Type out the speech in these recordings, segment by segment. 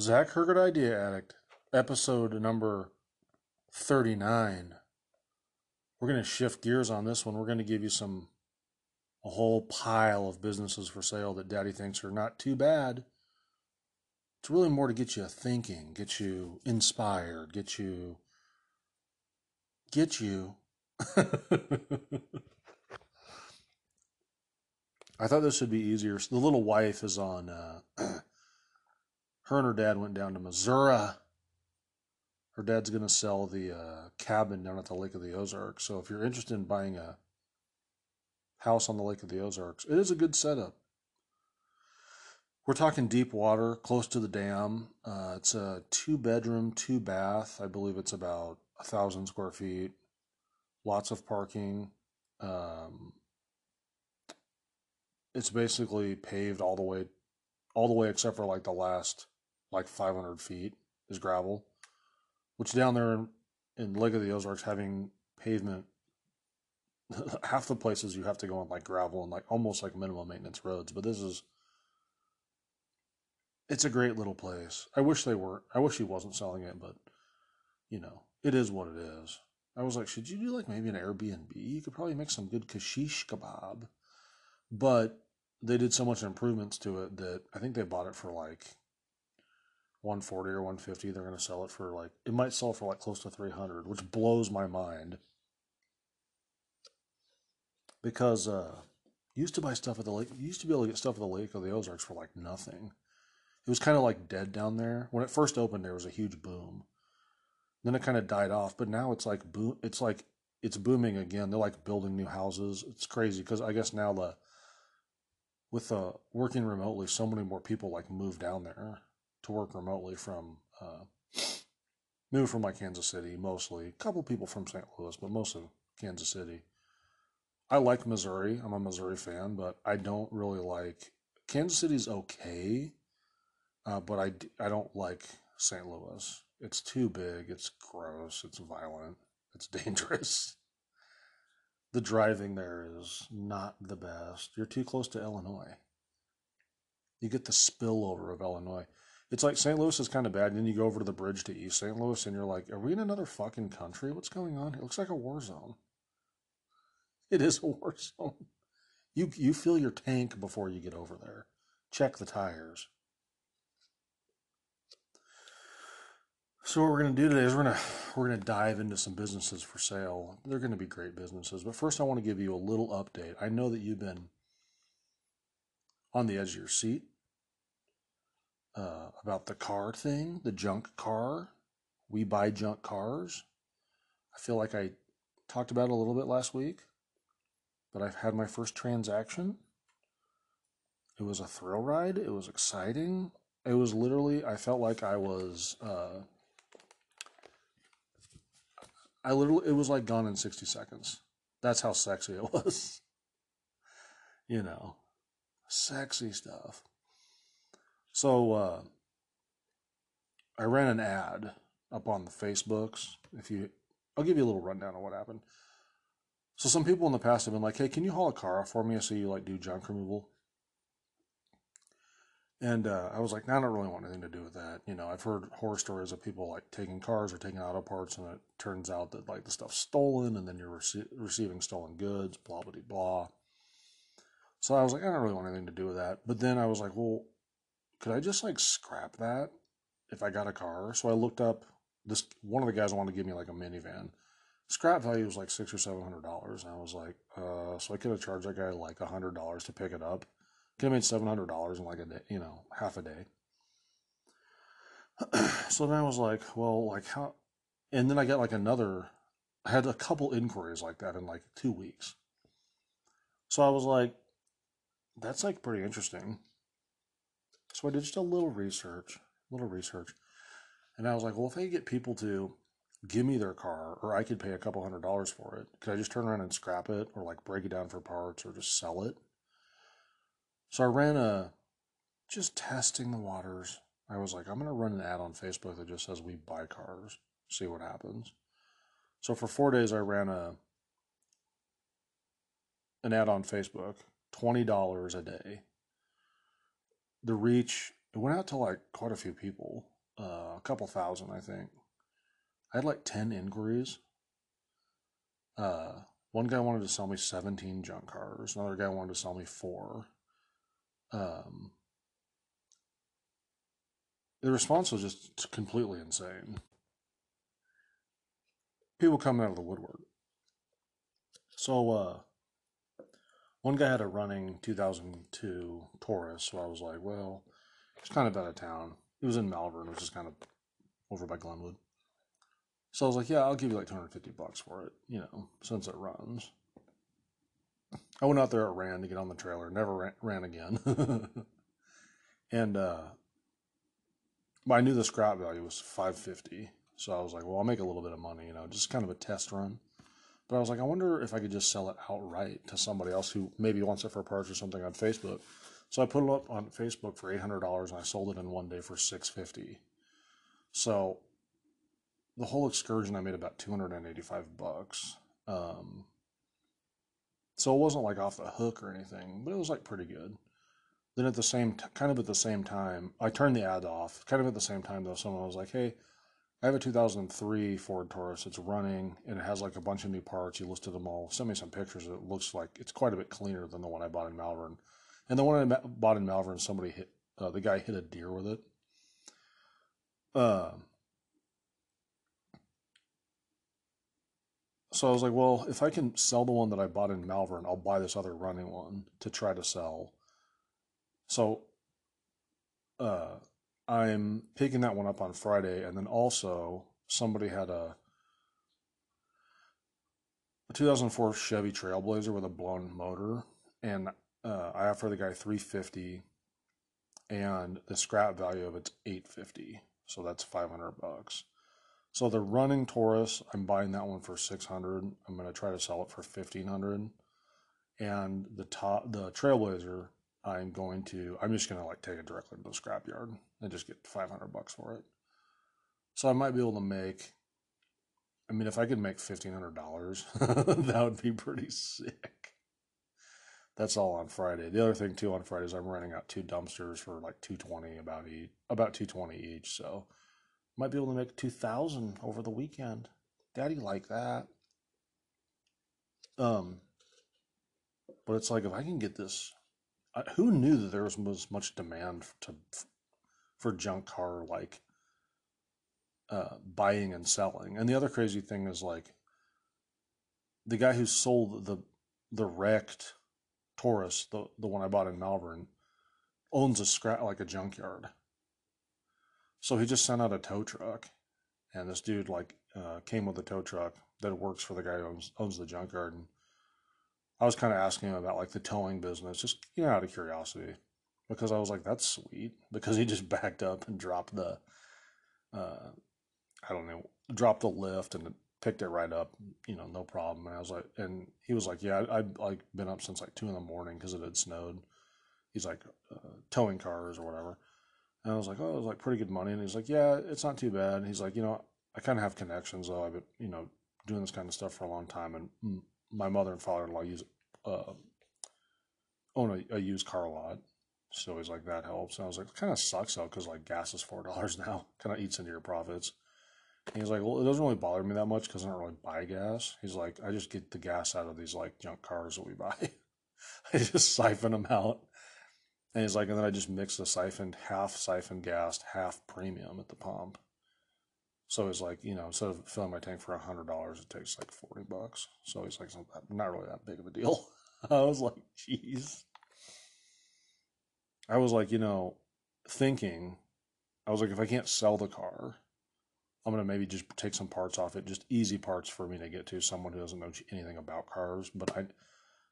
Zach Hergert Idea Addict, episode number 39. We're going to shift gears on this one. We're going to give you some, a whole pile of businesses for sale that daddy thinks are not too bad. It's really more to get you thinking, get you inspired, get you, get you. I thought this would be easier. The little wife is on, uh, her and her dad went down to Missouri. Her dad's going to sell the uh, cabin down at the Lake of the Ozarks. So if you're interested in buying a house on the Lake of the Ozarks, it is a good setup. We're talking deep water, close to the dam. Uh, it's a two bedroom, two bath. I believe it's about a thousand square feet. Lots of parking. Um, it's basically paved all the way, all the way except for like the last like 500 feet is gravel, which down there in, Lake of the Ozarks having pavement, half the places you have to go on like gravel and like almost like minimum maintenance roads. But this is, it's a great little place. I wish they weren't. I wish he wasn't selling it, but you know, it is what it is. I was like, should you do like maybe an Airbnb? You could probably make some good kashish kebab. But they did so much improvements to it that I think they bought it for like 140 or 150 they're going to sell it for like it might sell for like close to 300 which blows my mind. Because uh used to buy stuff at the lake used to be able to get stuff at the lake of the ozarks for like nothing. It was kind of like dead down there. When it first opened there was a huge boom. Then it kind of died off but now it's like boom it's like it's booming again. They're like building new houses. It's crazy because i guess now the with uh working remotely so many more people like move down there to work remotely from uh, moved from like Kansas City mostly. A couple people from St. Louis, but most of Kansas City. I like Missouri. I'm a Missouri fan, but I don't really like Kansas City's okay, uh, but I I don't like St. Louis. It's too big. It's gross. It's violent. It's dangerous. The driving there is not the best. You're too close to Illinois. You get the spillover of Illinois. It's like St. Louis is kind of bad, and then you go over to the bridge to East St. Louis, and you're like, "Are we in another fucking country? What's going on? It looks like a war zone." It is a war zone. You you fill your tank before you get over there. Check the tires. So what we're gonna do today is we're gonna we're gonna dive into some businesses for sale. They're gonna be great businesses, but first I want to give you a little update. I know that you've been on the edge of your seat uh, about the car thing, the junk car. We buy junk cars. I feel like I talked about it a little bit last week, but I've had my first transaction. It was a thrill ride. It was exciting. It was literally, I felt like I was, uh, I literally, it was like gone in 60 seconds. That's how sexy it was. you know, sexy stuff. So uh, I ran an ad up on the Facebooks. If you, I'll give you a little rundown of what happened. So some people in the past have been like, "Hey, can you haul a car for me?" I see you like do junk removal. And uh, I was like, "No, I don't really want anything to do with that. You know, I've heard horror stories of people like taking cars or taking auto parts, and it turns out that like the stuff's stolen, and then you're rece- receiving stolen goods, blah blah blah. So I was like, I don't really want anything to do with that. But then I was like, well, could I just like scrap that if I got a car? So I looked up this one of the guys wanted to give me like a minivan. Scrap value was like six or seven hundred dollars, and I was like, uh, so I could have charged that guy like a hundred dollars to pick it up. Could have made seven hundred dollars in like a day, you know, half a day. so then I was like, well, like how? And then I got like another. I had a couple inquiries like that in like two weeks. So I was like, that's like pretty interesting. So I did just a little research, little research. And I was like, well, if I get people to give me their car, or I could pay a couple hundred dollars for it, could I just turn around and scrap it, or like break it down for parts, or just sell it? So I ran a, just testing the waters. I was like, I'm going to run an ad on Facebook that just says we buy cars, see what happens. So for four days, I ran a, an ad on Facebook, $20 a day the reach it went out to like quite a few people, uh, a couple thousand, I think. I had like 10 inquiries. Uh, one guy wanted to sell me 17 junk cars. Another guy wanted to sell me four. Um, the response was just completely insane. People coming out of the woodwork. So, uh, one guy had a running 2002 Taurus, so I was like, well, it's kind of out of town. It was in Malvern, which is kind of over by Glenwood. So I was like, yeah, I'll give you like 250 bucks for it, you know, since it runs. I went out there, it ran to get on the trailer, never ran, ran again. and uh, I knew the scrap value was 550. So I was like, well, I'll make a little bit of money, you know, just kind of a test run. But I was like, I wonder if I could just sell it outright to somebody else who maybe wants it for parts or something on Facebook. So I put it up on Facebook for $800 and I sold it in one day for 650. So the whole excursion I made about 285 bucks. Um, so it wasn't like off the hook or anything, but it was like pretty good. Then at the same, t- kind of at the same time, I turned the ad off. Kind of at the same time though, someone was like, "Hey, I have a 2003 Ford Taurus. It's running and it has like a bunch of new parts. You listed them all. Send me some pictures. It looks like it's quite a bit cleaner than the one I bought in Malvern. And the one I bought in Malvern, somebody hit uh, the guy hit a deer with it. Uh, so I was like, well, if I can sell the one that I bought in Malvern, I'll buy this other running one to try to sell. So uh, I'm picking that one up on Friday, and then also somebody had a a 2004 Chevy Trailblazer with a blown motor, and uh, I offer the guy 350, and the scrap value of it's 850, so that's 500 bucks. So the running Taurus, I'm buying that one for 600. I'm going to try to sell it for 1500. And the top, the Trailblazer, I'm going to, I'm just going to like take it directly to the scrapyard and just get 500 bucks for it. So I might be able to make, I mean, if I could make $1,500, that would be pretty sick. That's all on Friday. The other thing too on Friday is I'm renting out two dumpsters for like 220 about each, about 220 each. So might be able to make 2000 over the weekend. Daddy like that. Um, but it's like if I can get this, Who knew that there was, was much demand to for junk car like uh, buying and selling. And the other crazy thing is like the guy who sold the the wrecked Taurus, the the one I bought in Malvern, owns a scrap like a junkyard. So he just sent out a tow truck, and this dude like uh, came with a tow truck that works for the guy who owns, owns the junkyard. And I was kind of asking him about like the towing business, just you know, out of curiosity, because I was like, that's sweet, because he just backed up and dropped the, uh, I don't know, dropped the lift and picked it right up, you know, no problem. And I was like, and he was like, yeah, I, I'd like been up since like two in the morning because it had snowed. He's like uh, towing cars or whatever. And I was like, oh, it was like pretty good money. And he's like, yeah, it's not too bad. And he's like, you know, I kind of have connections though. I've been, you know, doing this kind of stuff for a long time. And my mother and father-in-law use, uh, own a, a used car lot. So he's like, that helps. And I was like, it kind of sucks though, because like gas is $4 now, kind of eats into your profits. He's like, well, it doesn't really bother me that much because I don't really buy gas. He's like, I just get the gas out of these like junk cars that we buy. I just siphon them out and he's like, and then I just mix the siphoned, half siphon gas, half premium at the pump. So he's like, you know, instead of filling my tank for hundred dollars, it takes like forty bucks. So he's like, it's not really that big of a deal. I was like, jeez. I was like, you know, thinking, I was like, if I can't sell the car, I'm gonna maybe just take some parts off it, just easy parts for me to get to. Someone who doesn't know anything about cars, but I,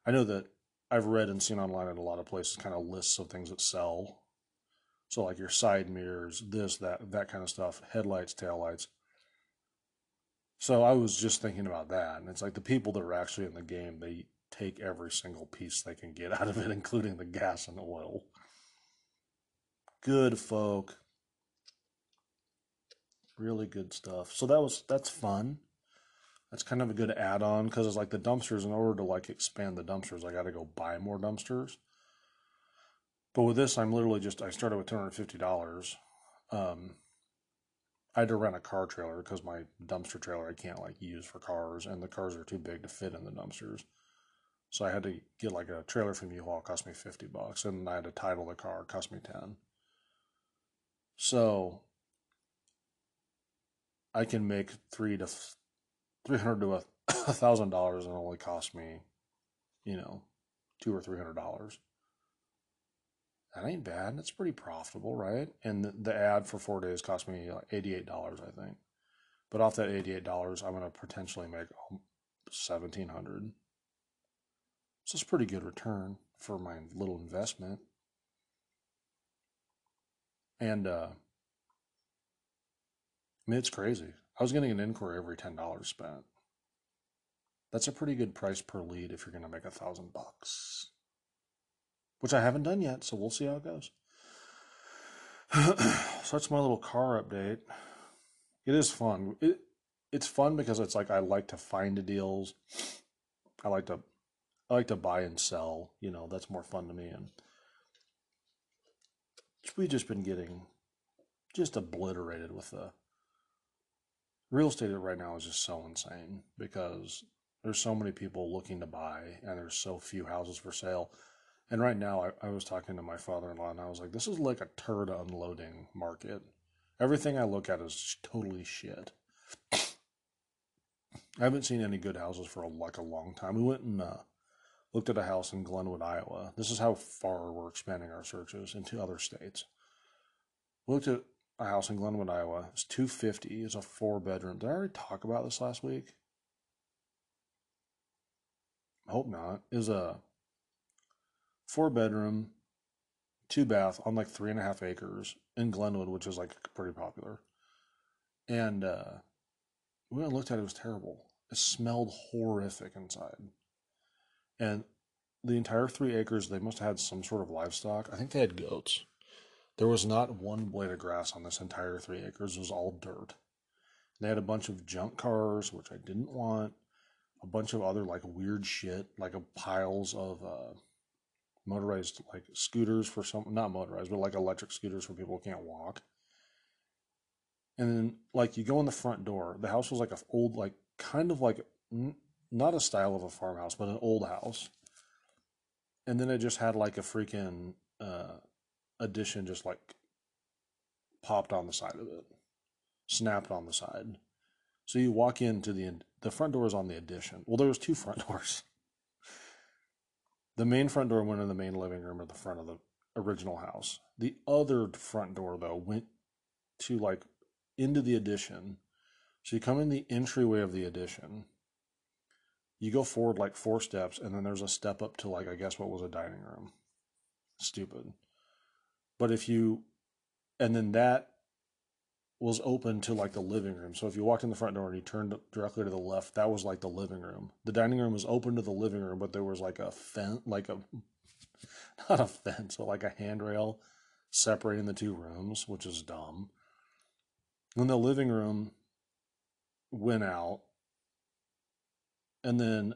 I know that I've read and seen online at a lot of places kind of lists of things that sell. So like your side mirrors, this, that, that kind of stuff, headlights, taillights. So I was just thinking about that. And it's like the people that are actually in the game, they take every single piece they can get out of it, including the gas and oil. Good folk. Really good stuff. So that was that's fun that's kind of a good add-on because it's like the dumpsters in order to like expand the dumpsters i got to go buy more dumpsters But with this, I'm literally just I started with two hundred fifty dollars. Um, I had to rent a car trailer because my dumpster trailer I can't like use for cars, and the cars are too big to fit in the dumpsters. So I had to get like a trailer from U-Haul. Cost me fifty bucks, and I had to title the car. Cost me ten. So I can make three to three hundred to a thousand dollars, and only cost me, you know, two or three hundred dollars. That ain't bad. That's pretty profitable, right? And the, the ad for four days cost me like eighty-eight dollars, I think. But off that eighty-eight dollars, I'm gonna potentially make seventeen hundred. So it's a pretty good return for my little investment. And uh, I mean, it's crazy. I was getting an inquiry every ten dollars spent. That's a pretty good price per lead if you're gonna make a thousand bucks which I haven't done yet, so we'll see how it goes. so that's my little car update. It is fun. It it's fun because it's like I like to find the deals. I like to I like to buy and sell. You know, that's more fun to me. And we've just been getting just obliterated with the real estate right now is just so insane because there's so many people looking to buy and there's so few houses for sale. And right now, I, I was talking to my father in law, and I was like, this is like a turd unloading market. Everything I look at is totally shit. I haven't seen any good houses for a, like a long time. We went and uh, looked at a house in Glenwood, Iowa. This is how far we're expanding our searches into other states. We looked at a house in Glenwood, Iowa. It's 250. It's a four bedroom. Did I already talk about this last week? I hope not. Is a four bedroom, two bath on like three and a half acres in Glenwood, which is like pretty popular. And uh, went and looked at it, it was terrible. It smelled horrific inside. And the entire three acres, they must have had some sort of livestock. I think they had goats. There was not one blade of grass on this entire three acres. It was all dirt. They had a bunch of junk cars, which I didn't want. A bunch of other like weird shit, like a piles of uh, motorized like scooters for some not motorized but like electric scooters for people who can't walk. And then like you go in the front door the house was like a old like kind of like not a style of a farmhouse but an old house. And then it just had like a freaking uh addition just like popped on the side of it snapped on the side. So you walk into the the front door is on the addition. Well there was two front doors the main front door went in the main living room at the front of the original house. The other front door, though, went to like into the addition. So you come in the entryway of the addition. You go forward like four steps, and then there's a step up to like, I guess what was a dining room. Stupid. But if you, and then that was open to like the living room. So if you walked in the front door and you turned directly to the left, that was like the living room. The dining room was open to the living room, but there was like a fence, like a not a fence, but like a handrail separating the two rooms, which is dumb. And the living room went out, and then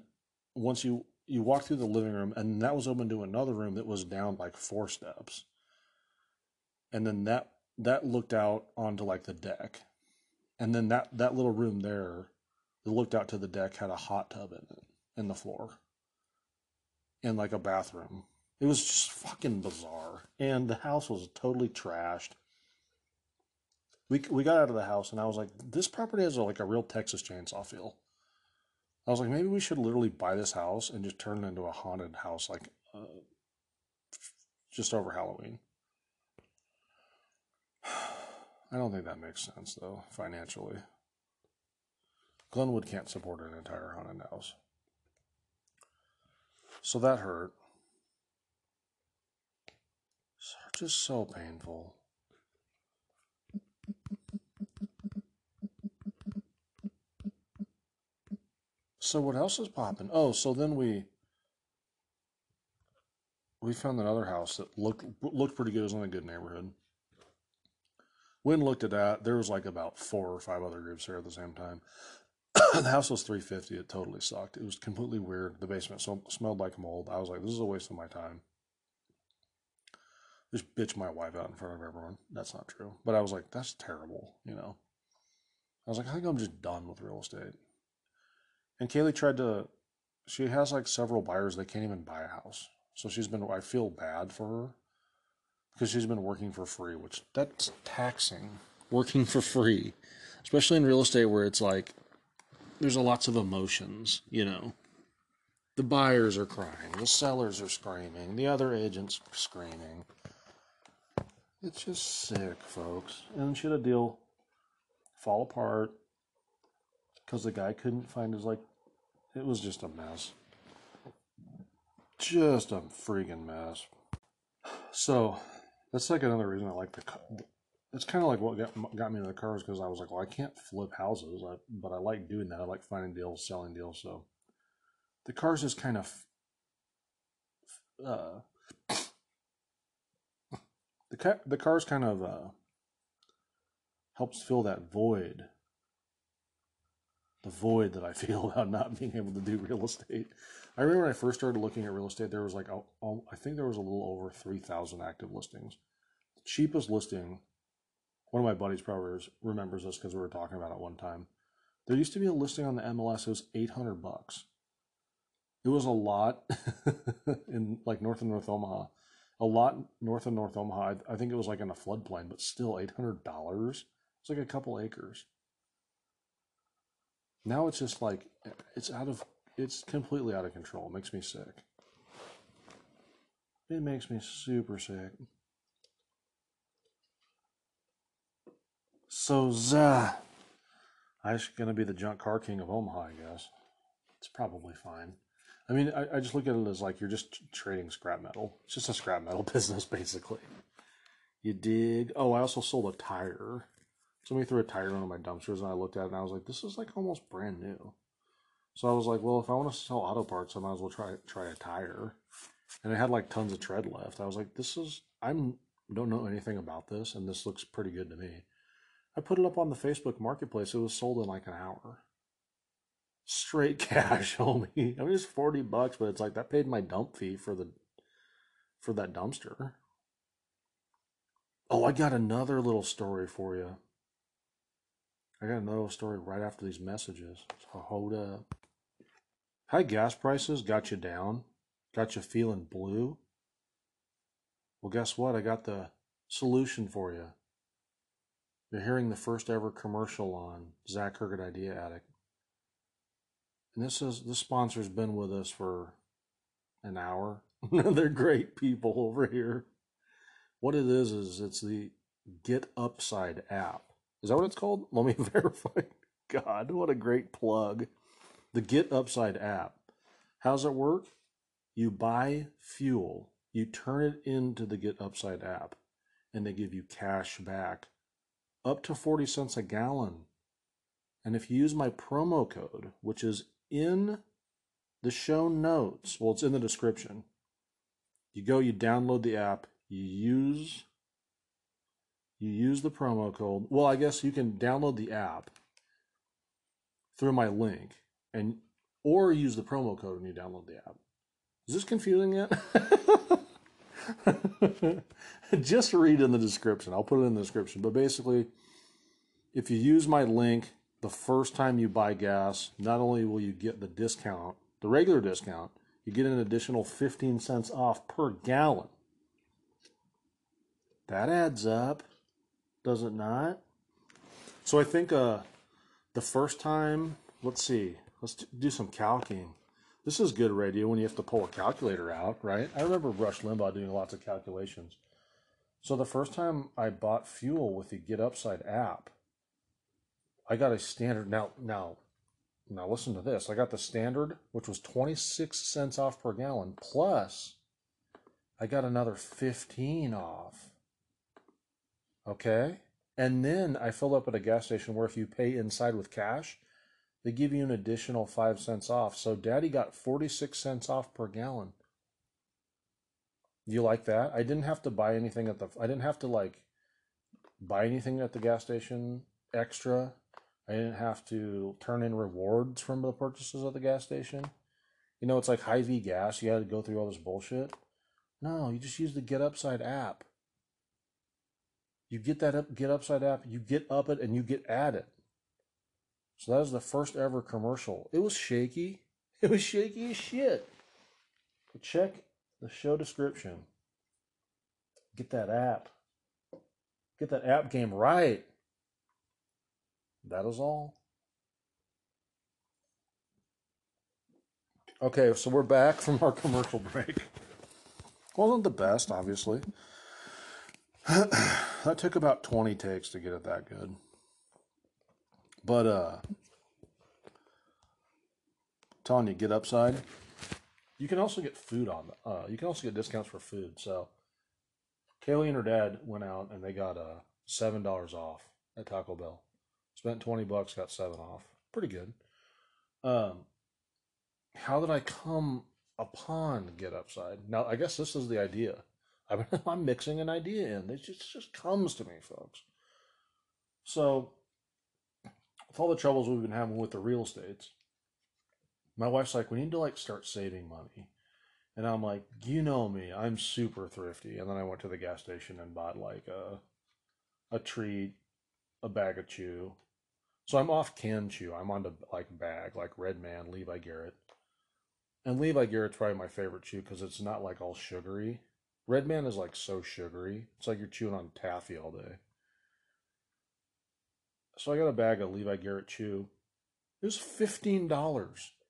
once you you walked through the living room, and that was open to another room that was down like four steps, and then that that looked out onto like the deck. And then that, that little room there that looked out to the deck had a hot tub in it, in the floor, and like a bathroom. It was just fucking bizarre. And the house was totally trashed. We, we got out of the house and I was like, this property has a, like a real Texas chainsaw feel. I was like, maybe we should literally buy this house and just turn it into a haunted house, like uh, just over Halloween. I don't think that makes sense, though, financially. Glenwood can't support an entire haunted house. So that hurt. So, just so painful. So what else is popping? Oh, so then we we found another house that looked looked pretty good. It was in a good neighborhood. When looked at that, there was like about four or five other groups there at the same time. the house was 350. It totally sucked. It was completely weird. The basement smelled like mold. I was like, this is a waste of my time. just bitch my wife out in front of everyone. That's not true. But I was like, that's terrible, you know. I was like, I think I'm just done with real estate. And Kaylee tried to, she has like several buyers. They can't even buy a house. So she's been, I feel bad for her because she's been working for free, which that's taxing. Working for free, especially in real estate where it's like there's a lots of emotions, you know. The buyers are crying, the sellers are screaming, the other agents screaming. It's just sick, folks. And should a deal fall apart because the guy couldn't find his like it was just a mess. Just a freaking mess. So that's like another reason I like the. It's kind of like what got, got me into the cars because I was like, well, I can't flip houses, I, but I like doing that. I like finding deals, selling deals. So the cars is kind of. Uh, the car, the cars kind of uh, helps fill that void. The void that I feel about not being able to do real estate. I remember when I first started looking at real estate, there was like, oh, oh, I think there was a little over 3,000 active listings. The cheapest listing, one of my buddies probably remembers this because we were talking about it one time. There used to be a listing on the MLS, it was 800 bucks. It was a lot in like north and North Omaha. A lot north of North Omaha. I think it was like in a floodplain, but still $800. It's like a couple acres. Now it's just like, it's out of it's completely out of control. It makes me sick. It makes me super sick. So, Zah, I'm just going to be the junk car king of Omaha, I guess. It's probably fine. I mean, I, I just look at it as like you're just trading scrap metal. It's just a scrap metal business, basically. You dig? Oh, I also sold a tire. Somebody threw a tire into my dumpsters, and I looked at it and I was like, this is like almost brand new. So I was like, well, if I want to sell auto parts, I might as well try try a tire. And it had like tons of tread left. I was like, this is I'm don't know anything about this, and this looks pretty good to me. I put it up on the Facebook Marketplace. It was sold in like an hour. Straight cash, homie. I mean, it's forty bucks, but it's like that paid my dump fee for the for that dumpster. Oh, I got another little story for you. I got another story right after these messages. So hold up. High gas prices got you down, got you feeling blue. Well, guess what? I got the solution for you. You're hearing the first ever commercial on Zach Herget Idea Addict. And this is this sponsor's been with us for an hour. They're great people over here. What it is is it's the Get Upside app. Is that what it's called? Let me verify. God, what a great plug the Get Upside app. How's it work? You buy fuel, you turn it into the Get Upside app, and they give you cash back up to 40 cents a gallon. And if you use my promo code, which is in the show notes, well, it's in the description. You go, you download the app, you use you use the promo code. Well, I guess you can download the app through my link and or use the promo code when you download the app. Is this confusing yet? Just read in the description. I'll put it in the description. But basically, if you use my link the first time you buy gas, not only will you get the discount, the regular discount, you get an additional 15 cents off per gallon. That adds up, does it not? So I think uh, the first time, let's see, Let's do some calcing. This is good radio when you have to pull a calculator out, right? I remember Rush Limbaugh doing lots of calculations. So the first time I bought fuel with the Get Upside app, I got a standard. Now, now, now listen to this. I got the standard, which was 26 cents off per gallon, plus I got another 15 off. Okay? And then I filled up at a gas station where if you pay inside with cash, they give you an additional five cents off. So daddy got 46 cents off per gallon. You like that? I didn't have to buy anything at the, I didn't have to like buy anything at the gas station extra. I didn't have to turn in rewards from the purchases at the gas station. You know, it's like Hy-Vee gas. You had to go through all this bullshit. No, you just use the Get Upside app. You get that up, get upside app, you get up it, and you get at it. So that was the first ever commercial. It was shaky. It was shaky as shit. But check the show description. Get that app. Get that app game right. That is all. Okay, so we're back from our commercial break. Wasn't the best, obviously. that took about 20 takes to get it that good. But uh telling you get upside. You can also get food on uh you can also get discounts for food. So Kaylee and her dad went out and they got uh seven dollars off at Taco Bell. Spent twenty bucks, got seven off. Pretty good. Um how did I come upon get upside? Now I guess this is the idea. I'm, I'm mixing an idea in. It just just comes to me, folks. So with all the troubles we've been having with the real estates, my wife's like, we need to like start saving money. And I'm like, you know me, I'm super thrifty. And then I went to the gas station and bought like a a treat, a bag of chew. So I'm off canned chew. I'm on to like bag, like Red Man, Levi Garrett. And Levi Garrett's probably my favorite chew because it's not like all sugary. Red Man is like so sugary. It's like you're chewing on taffy all day. So I got a bag of Levi Garrett chew. It was fifteen dollars.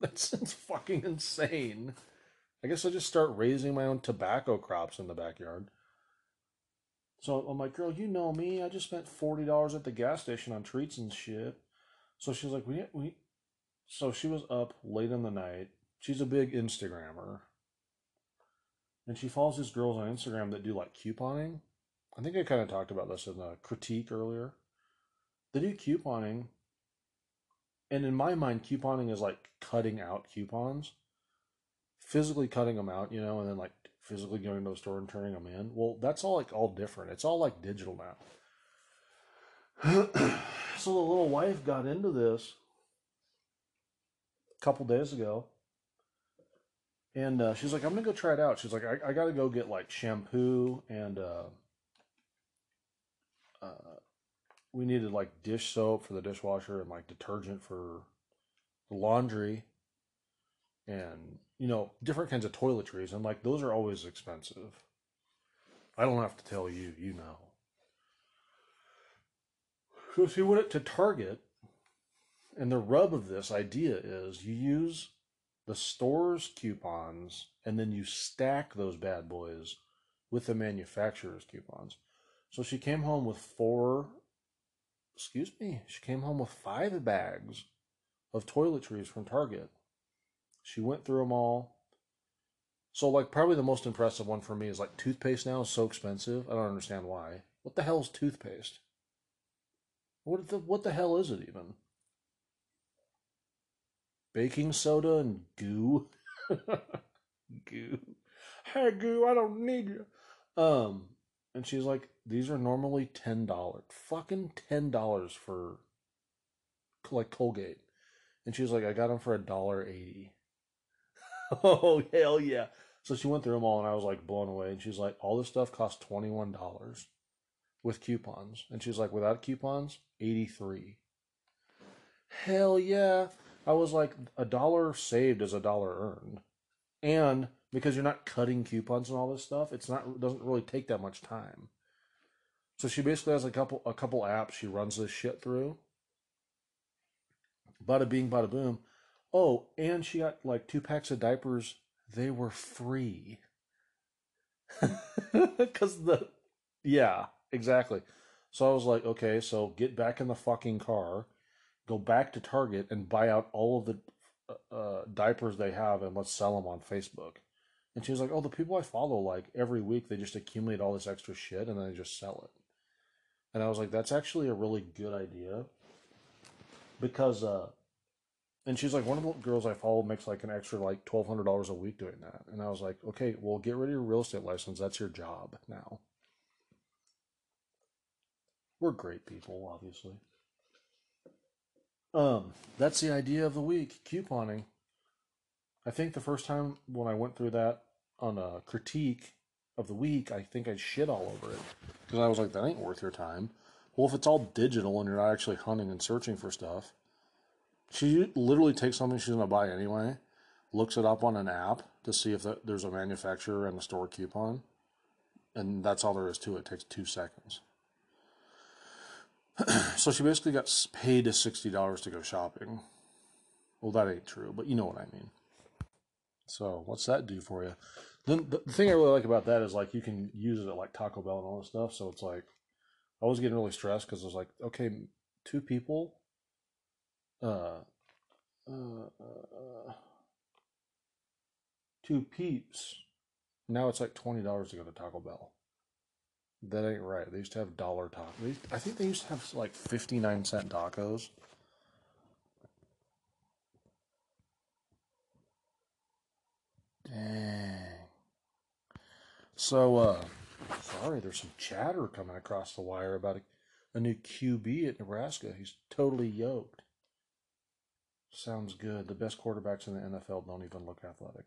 That sounds fucking insane. I guess I'll just start raising my own tobacco crops in the backyard. So I'm like, girl, you know me. I just spent forty dollars at the gas station on treats and shit. So she's like, we we. So she was up late in the night. She's a big Instagrammer, and she follows these girls on Instagram that do like couponing. I think I kind of talked about this in the critique earlier. They do couponing and in my mind, couponing is like cutting out coupons, physically cutting them out, you know, and then like physically going to the store and turning them in. Well, that's all like all different. It's all like digital now. so the little wife got into this a couple days ago. And uh, she's like, I'm gonna go try it out. She's like, I, I gotta go get like shampoo and uh, uh, we needed like dish soap for the dishwasher and like detergent for the laundry and you know different kinds of toiletries and like those are always expensive. I don't have to tell you you know. So she went to target and the rub of this idea is you use the store's coupons and then you stack those bad boys with the manufacturer's coupons so she came home with four excuse me, she came home with five bags of toiletries from Target. She went through them all. So, like, probably the most impressive one for me is like toothpaste now is so expensive. I don't understand why. What the hell is toothpaste? What the what the hell is it even? Baking soda and goo. goo. Hey goo, I don't need you. Um, and she's like, these are normally ten dollars. Fucking ten dollars for like Colgate. And she was like, I got them for a dollar eighty. oh hell yeah! So she went through them all, and I was like blown away. And she's like, all this stuff costs twenty one dollars with coupons, and she's like, without coupons, eighty three. Hell yeah! I was like, a dollar saved is a dollar earned, and because you're not cutting coupons and all this stuff, it's not doesn't really take that much time. So she basically has a couple a couple apps she runs this shit through. Bada bing, bada boom. Oh, and she got like two packs of diapers. They were free. Because the, yeah, exactly. So I was like, okay, so get back in the fucking car, go back to Target and buy out all of the uh, uh diapers they have and let's sell them on Facebook. And she was like, oh, the people I follow, like every week, they just accumulate all this extra shit and then they just sell it. And I was like, that's actually a really good idea. Because, uh, and she's like, one of the girls I follow makes like an extra like $1,200 a week doing that. And I was like, okay, well, get rid of your real estate license. That's your job now. We're great people, obviously. Um, that's the idea of the week couponing. I think the first time when I went through that on a critique, of the week, I think I shit all over it because I was like, that ain't worth your time. Well, if it's all digital and you're not actually hunting and searching for stuff, she literally takes something she's to buy anyway, looks it up on an app to see if there's a manufacturer and a store coupon, and that's all there is to it. It takes two seconds. so she basically got paid $60 to go shopping. Well, that ain't true, but you know what I mean. So, what's that do for you? Then the thing I really like about that is like you can use it at like Taco Bell and all this stuff. So it's like I was getting really stressed because I was like, okay, two people, uh, uh, uh, two peeps. Now it's like twenty dollars to go to Taco Bell. That ain't right. They used to have dollar tacos. I think they used to have like fifty nine cent tacos. Dang. So, uh, sorry, there's some chatter coming across the wire about a, a new QB at Nebraska. He's totally yoked. Sounds good. The best quarterbacks in the NFL don't even look athletic.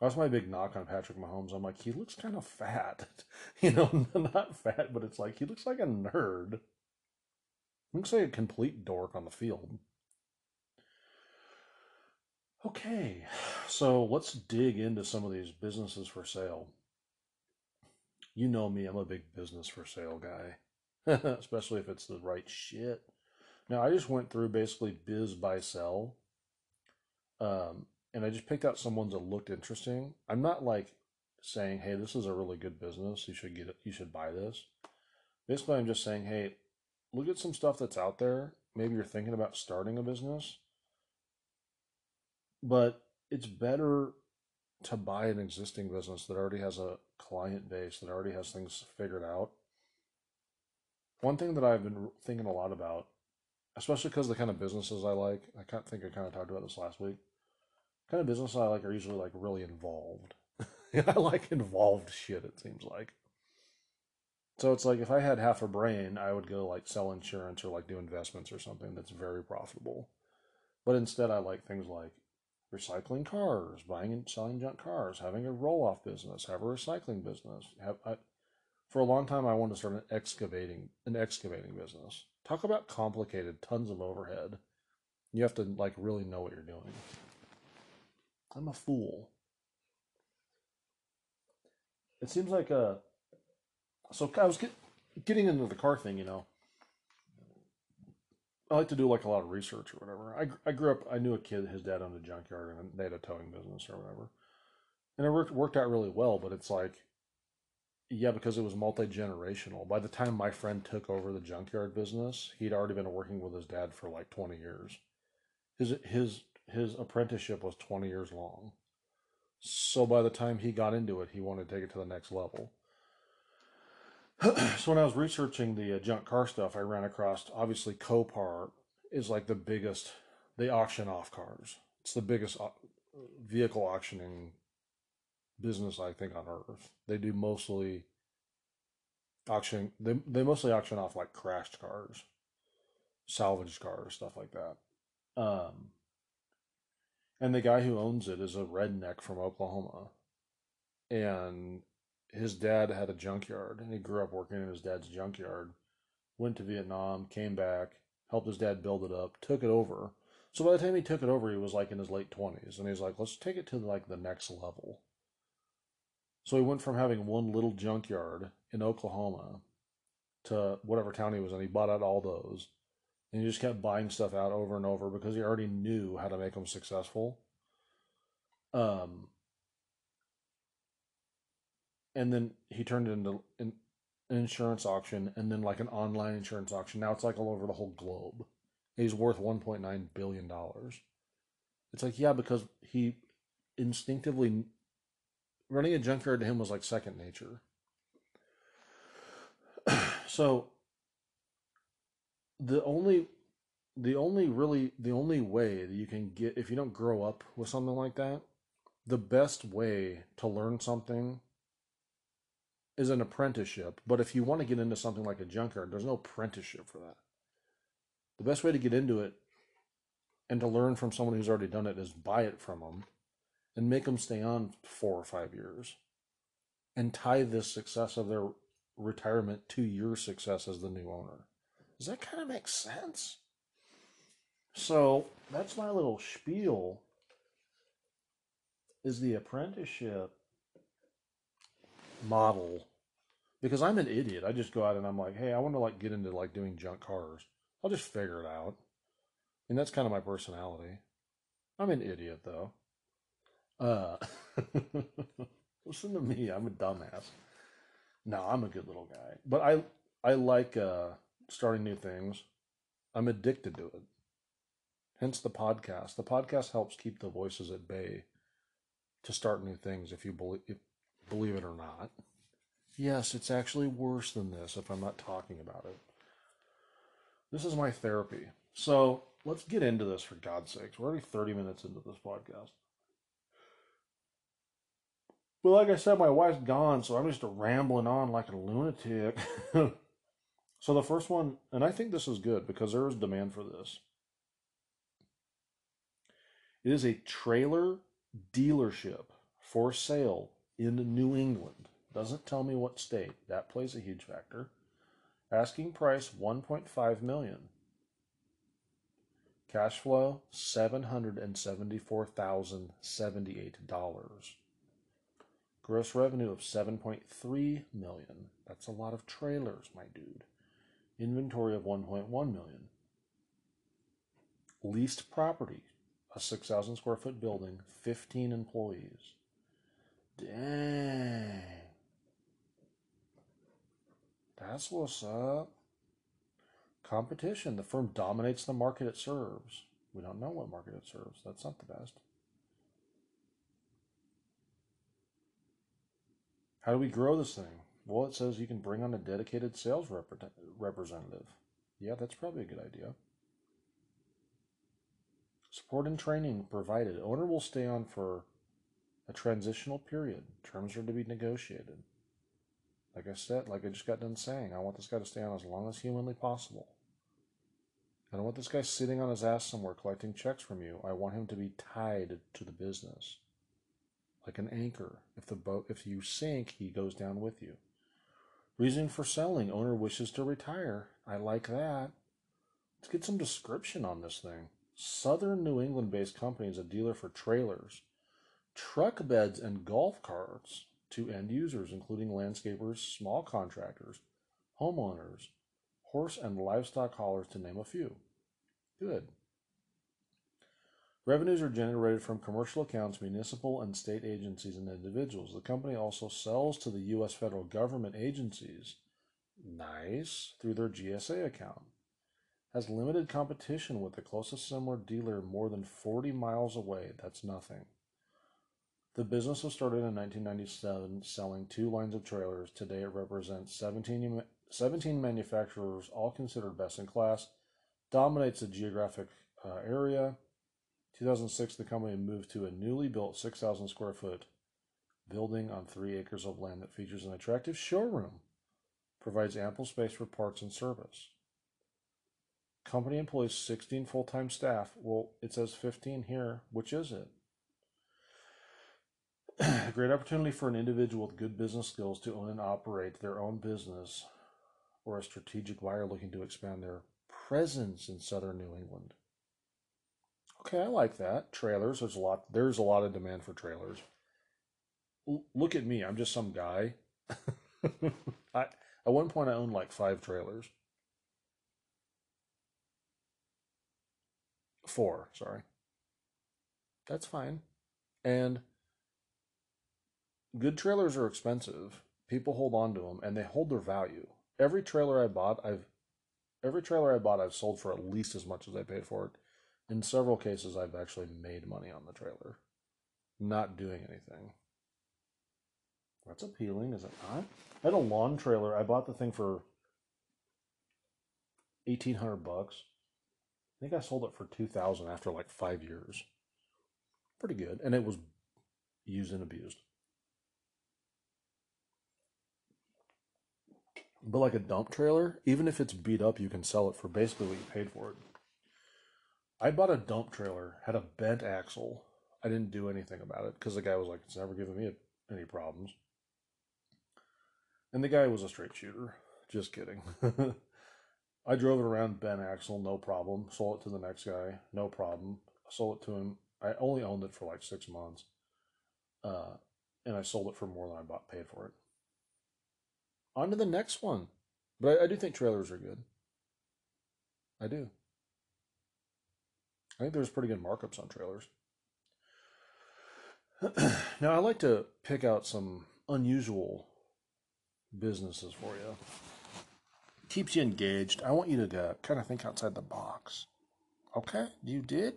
That's my big knock on Patrick Mahomes. I'm like, he looks kind of fat. you know, not fat, but it's like he looks like a nerd. Looks like a complete dork on the field. Okay, so let's dig into some of these businesses for sale. You know me, I'm a big business for sale guy, especially if it's the right shit. Now, I just went through basically BizBuySell, um, and I just picked out some ones that looked interesting. I'm not like saying, "Hey, this is a really good business. You should get it. You should buy this." Basically, I'm just saying, "Hey, look at some stuff that's out there. Maybe you're thinking about starting a business." But it's better to buy an existing business that already has a client base, that already has things figured out. One thing that I've been thinking a lot about, especially because the kind of businesses I like, I can't think I kind of talked about this last week. Kind of businesses I like are usually like really involved. I like involved shit, it seems like. So it's like if I had half a brain, I would go like sell insurance or like do investments or something that's very profitable. But instead, I like things like recycling cars, buying and selling junk cars, having a roll off business, have a recycling business. Have I, for a long time I wanted to start an excavating an excavating business. Talk about complicated, tons of overhead. You have to like really know what you're doing. I'm a fool. It seems like a uh, so I was get, getting into the car thing, you know. I like to do like a lot of research or whatever. I, I grew up, I knew a kid, his dad owned a junkyard and they had a towing business or whatever. And it worked, worked out really well, but it's like, yeah, because it was multi generational. By the time my friend took over the junkyard business, he'd already been working with his dad for like 20 years. His, his, his apprenticeship was 20 years long. So by the time he got into it, he wanted to take it to the next level. so when I was researching the uh, junk car stuff, I ran across obviously Copart is like the biggest. They auction off cars. It's the biggest vehicle auctioning business I think on earth. They do mostly auction. They they mostly auction off like crashed cars, salvaged cars, stuff like that. Um, and the guy who owns it is a redneck from Oklahoma, and his dad had a junkyard and he grew up working in his dad's junkyard. Went to Vietnam, came back, helped his dad build it up, took it over. So by the time he took it over, he was like in his late twenties, and he's like, "Let's take it to like the next level." So he went from having one little junkyard in Oklahoma to whatever town he was in. He bought out all those, and he just kept buying stuff out over and over because he already knew how to make them successful. Um, and then he turned it into an, insurance auction and then like an online insurance auction. Now it's like all over the whole globe. He's worth 1.9 billion dollars. It's like yeah, because he instinctively running a junkyard to him was like second nature. so the only the only really the only way that you can get if you don't grow up with something like that, the best way to learn something is an apprenticeship. But if you want to get into something like a junkyard, there's no apprenticeship for that. The best way to get into it and to learn from someone who's already done it is buy it from them and make them stay on four or five years and tie this success of their retirement to your success as the new owner. Does that kind of make sense? So that's my little spiel is the apprenticeship model because I'm an idiot. I just go out and I'm like, hey, I want to like get into like doing junk cars. I'll just figure it out. And that's kind of my personality. I'm an idiot though. Uh listen to me, I'm a dumbass. No, I'm a good little guy. But I I like uh starting new things. I'm addicted to it. Hence the podcast. The podcast helps keep the voices at bay to start new things if you believe if, believe it or not. Yes, it's actually worse than this if I'm not talking about it. This is my therapy. So let's get into this for God's sakes. We're already 30 minutes into this podcast. But like I said, my wife's gone, so I'm just rambling on like a lunatic. so the first one, and I think this is good because there is demand for this. It is a trailer dealership for sale in New England. Doesn't tell me what state. That plays a huge factor. Asking price 1.5 million. Cash flow $774,078. Gross revenue of 7.3 million. That's a lot of trailers, my dude. Inventory of 1.1 million. Leased property, a 6,000 square foot building, 15 employees. Dang. That's what's up. Competition. The firm dominates the market it serves. We don't know what market it serves. That's not the best. How do we grow this thing? Well, it says you can bring on a dedicated sales representative. Yeah, that's probably a good idea. Support and training provided. Owner will stay on for a transitional period. Terms are to be negotiated. Like I said, like I just got done saying, I want this guy to stay on as long as humanly possible. I don't want this guy sitting on his ass somewhere collecting checks from you. I want him to be tied to the business. Like an anchor. If the boat if you sink, he goes down with you. Reason for selling. Owner wishes to retire. I like that. Let's get some description on this thing. Southern New England based company is a dealer for trailers, truck beds, and golf carts to end users, including landscapers, small contractors, homeowners, horse and livestock haulers, to name a few. Good. Revenues are generated from commercial accounts, municipal and state agencies, and individuals. The company also sells to the U.S. federal government agencies. Nice. Through their GSA account has limited competition with the closest similar dealer more than 40 miles away. That's nothing. The business was started in 1997, selling two lines of trailers. Today it represents 17, 17 manufacturers, all considered best in class, dominates the geographic uh, area. 2006, the company moved to a newly built 6,000 square foot building on three acres of land that features an attractive showroom, provides ample space for parts and service. Company employs 16 full time staff. Well, it says 15 here. Which is it? a great opportunity for an individual with good business skills to own and operate their own business or a strategic buyer looking to expand their presence in southern New England. Okay, I like that. Trailers, there's a lot there's a lot of demand for trailers. L- look at me, I'm just some guy. I at one point I owned like 5 trailers. Four, sorry. That's fine. And good trailers are expensive. People hold on to them and they hold their value. Every trailer I bought, I've every trailer I bought I've sold for at least as much as I paid for it. In several cases I've actually made money on the trailer. Not doing anything. That's appealing, is it not? I had a lawn trailer. I bought the thing for eighteen hundred bucks. I think I sold it for two thousand after like five years. Pretty good, and it was used and abused. But like a dump trailer, even if it's beat up, you can sell it for basically what you paid for it. I bought a dump trailer, had a bent axle, I didn't do anything about it because the guy was like, "It's never given me any problems." And the guy was a straight shooter. Just kidding. I drove it around bent Axle, no problem. Sold it to the next guy, no problem. sold it to him. I only owned it for like six months, uh, and I sold it for more than I bought paid for it. On to the next one, but I, I do think trailers are good. I do. I think there's pretty good markups on trailers. now I like to pick out some unusual businesses for you keeps you engaged. I want you to uh, kind of think outside the box. Okay, you did?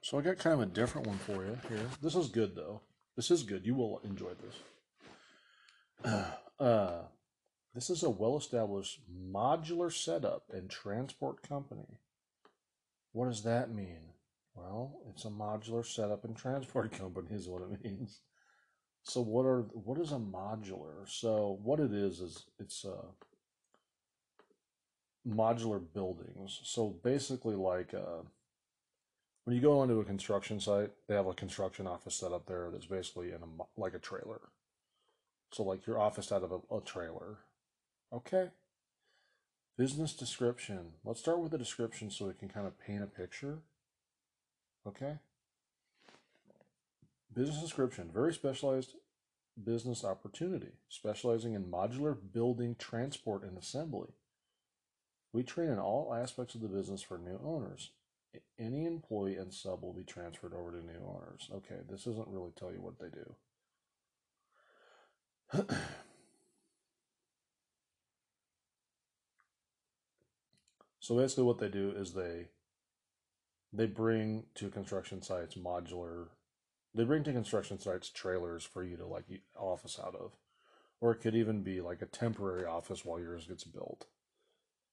So I got kind of a different one for you here. This is good though. This is good. You will enjoy this. this is a well-established modular setup and transport company. What does that mean? Well, it's a modular setup and transport company is what it means. So what are what is a modular? So what it is is it's a modular buildings. So basically, like uh, when you go onto a construction site, they have a construction office set up there that's basically in a like a trailer. So like your office out of a, a trailer. Okay. Business description. Let's start with the description so we can kind of paint a picture. Okay. Business description. Very specialized business opportunity, specializing in modular building, transport, and assembly. We train in all aspects of the business for new owners. Any employee and sub will be transferred over to new owners. Okay, this doesn't really tell you what they do. so basically what they do is they they bring to construction sites modular they bring to construction sites trailers for you to like office out of or it could even be like a temporary office while yours gets built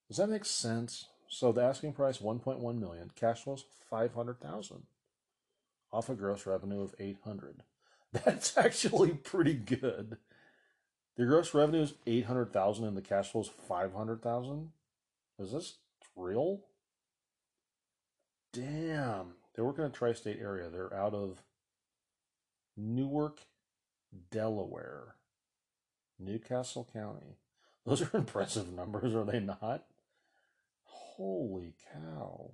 does that make sense? So the asking price 1.1 million, cash flows 500,000 off a gross revenue of 800. That's actually pretty good. The gross revenue is 800,000 and the cash flow is 500,000. Is this real? Damn. They work in a tri-state area. They're out of Newark, Delaware, New Castle County. Those are impressive numbers, are they not? Holy cow.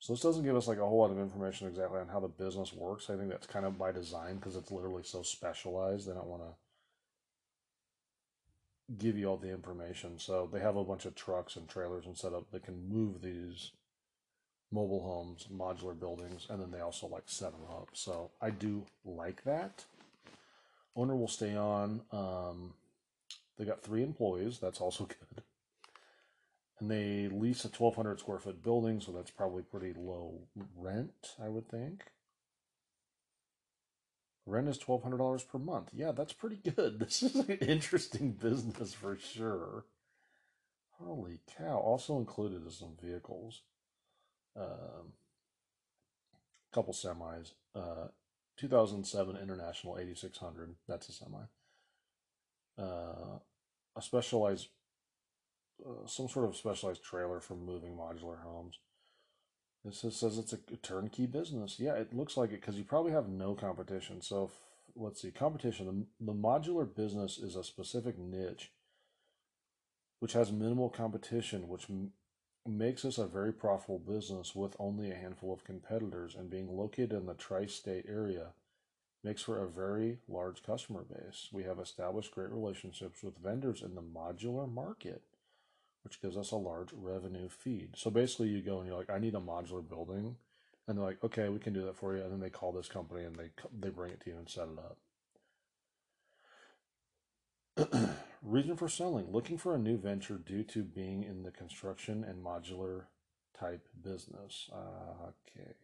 So this doesn't give us like a whole lot of information exactly on how the business works. I think that's kind of by design because it's literally so specialized. They don't want to give you all the information. So they have a bunch of trucks and trailers and setup that can move these mobile homes, modular buildings, and then they also like set them up. So I do like that. Owner will stay on. Um, they got three employees. That's also good and they lease a 1200 square foot building so that's probably pretty low rent i would think rent is $1200 per month. Yeah that's pretty good. This is an interesting business for sure. Holy cow. Also included is some vehicles. Um, a couple semis. Uh, 2007 international 8600 that's a semi. Uh, a specialized uh, some sort of specialized trailer for moving modular homes. This says it's a turnkey business. Yeah, it looks like it because you probably have no competition. So, if, let's see, competition. The, the modular business is a specific niche which has minimal competition, which m- makes us a very profitable business with only a handful of competitors. And being located in the tri state area makes for a very large customer base. We have established great relationships with vendors in the modular market which gives us a large revenue feed. So basically, you go and you're like, I need a modular building, and they're like, okay, we can do that for you. And then they call this company and they they bring it to you and set it up. Reason for selling: looking for a new venture due to being in the construction and modular type business. Uh, okay,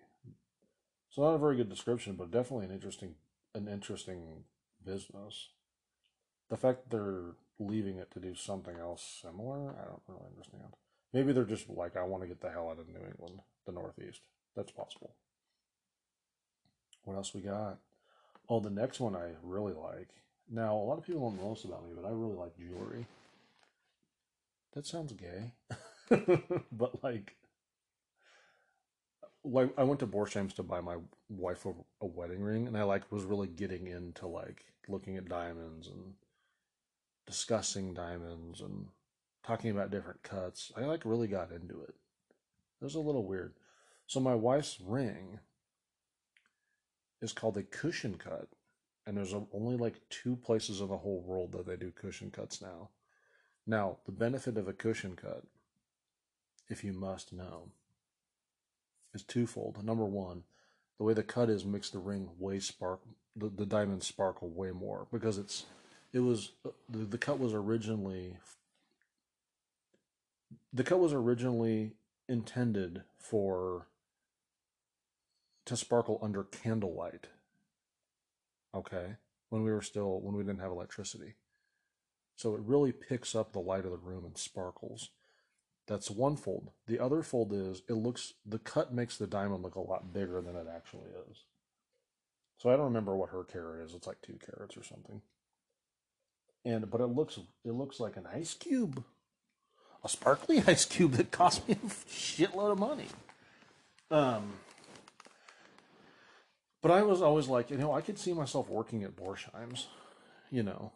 so not a very good description, but definitely an interesting an interesting business. The fact they're leaving it to do something else similar. I don't really understand. Maybe they're just like, I want to get the hell out of New England, the Northeast. That's possible. What else we got? Oh, the next one I really like. Now, a lot of people don't know this about me, but I really like jewelry. That sounds gay. but like, like I went to Borsheims to buy my wife a, a wedding ring, and I like was really getting into like looking at diamonds and discussing diamonds and talking about different cuts. I like really got into it. It was a little weird. So my wife's ring is called a cushion cut, and there's only like two places in the whole world that they do cushion cuts now. Now, the benefit of a cushion cut, if you must know, is twofold. Number one, the way the cut is makes the ring way spark the, the diamonds sparkle way more because it's it was the, the cut was originally the cut was originally intended for to sparkle under candlelight. Okay, when we were still when we didn't have electricity. So it really picks up the light of the room and sparkles. That's one fold. The other fold is it looks the cut makes the diamond look a lot bigger than it actually is. So I don't remember what her carat is. It's like two carats or something. And but it looks it looks like an ice cube, a sparkly ice cube that cost me a shitload of money. Um, but I was always like, you know, I could see myself working at Borsheims, you know,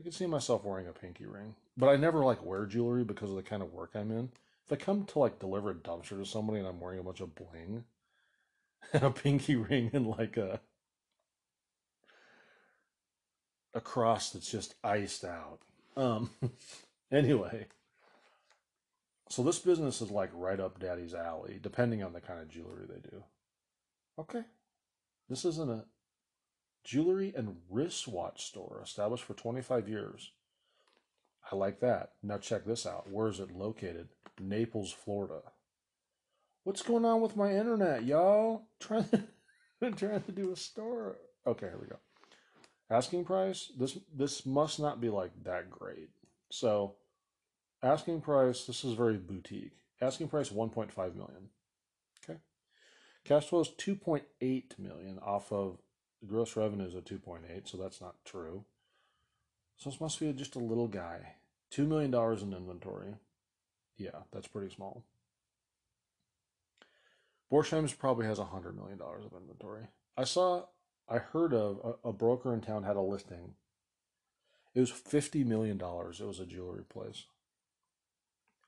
I could see myself wearing a pinky ring, but I never like wear jewelry because of the kind of work I'm in. If I come to like deliver a dumpster to somebody and I'm wearing a bunch of bling and a pinky ring and like a a cross that's just iced out. Um anyway, so this business is like right up daddy's alley depending on the kind of jewelry they do. Okay. This isn't a jewelry and wristwatch store established for 25 years. I like that. Now check this out. Where is it located? Naples, Florida. What's going on with my internet, y'all? Trying to, trying to do a store. Okay, here we go. Asking price. This this must not be like that great. So, asking price. This is very boutique. Asking price 1.5 million. Okay. Cash flow is 2.8 million off of gross revenues of 2.8, so that's not true. So this must be just a little guy. $2 million in inventory. Yeah, that's pretty small. Borsheims probably has $100 million of inventory. I saw, I heard of a, a broker in town had a listing. It was $50 million. It was a jewelry place.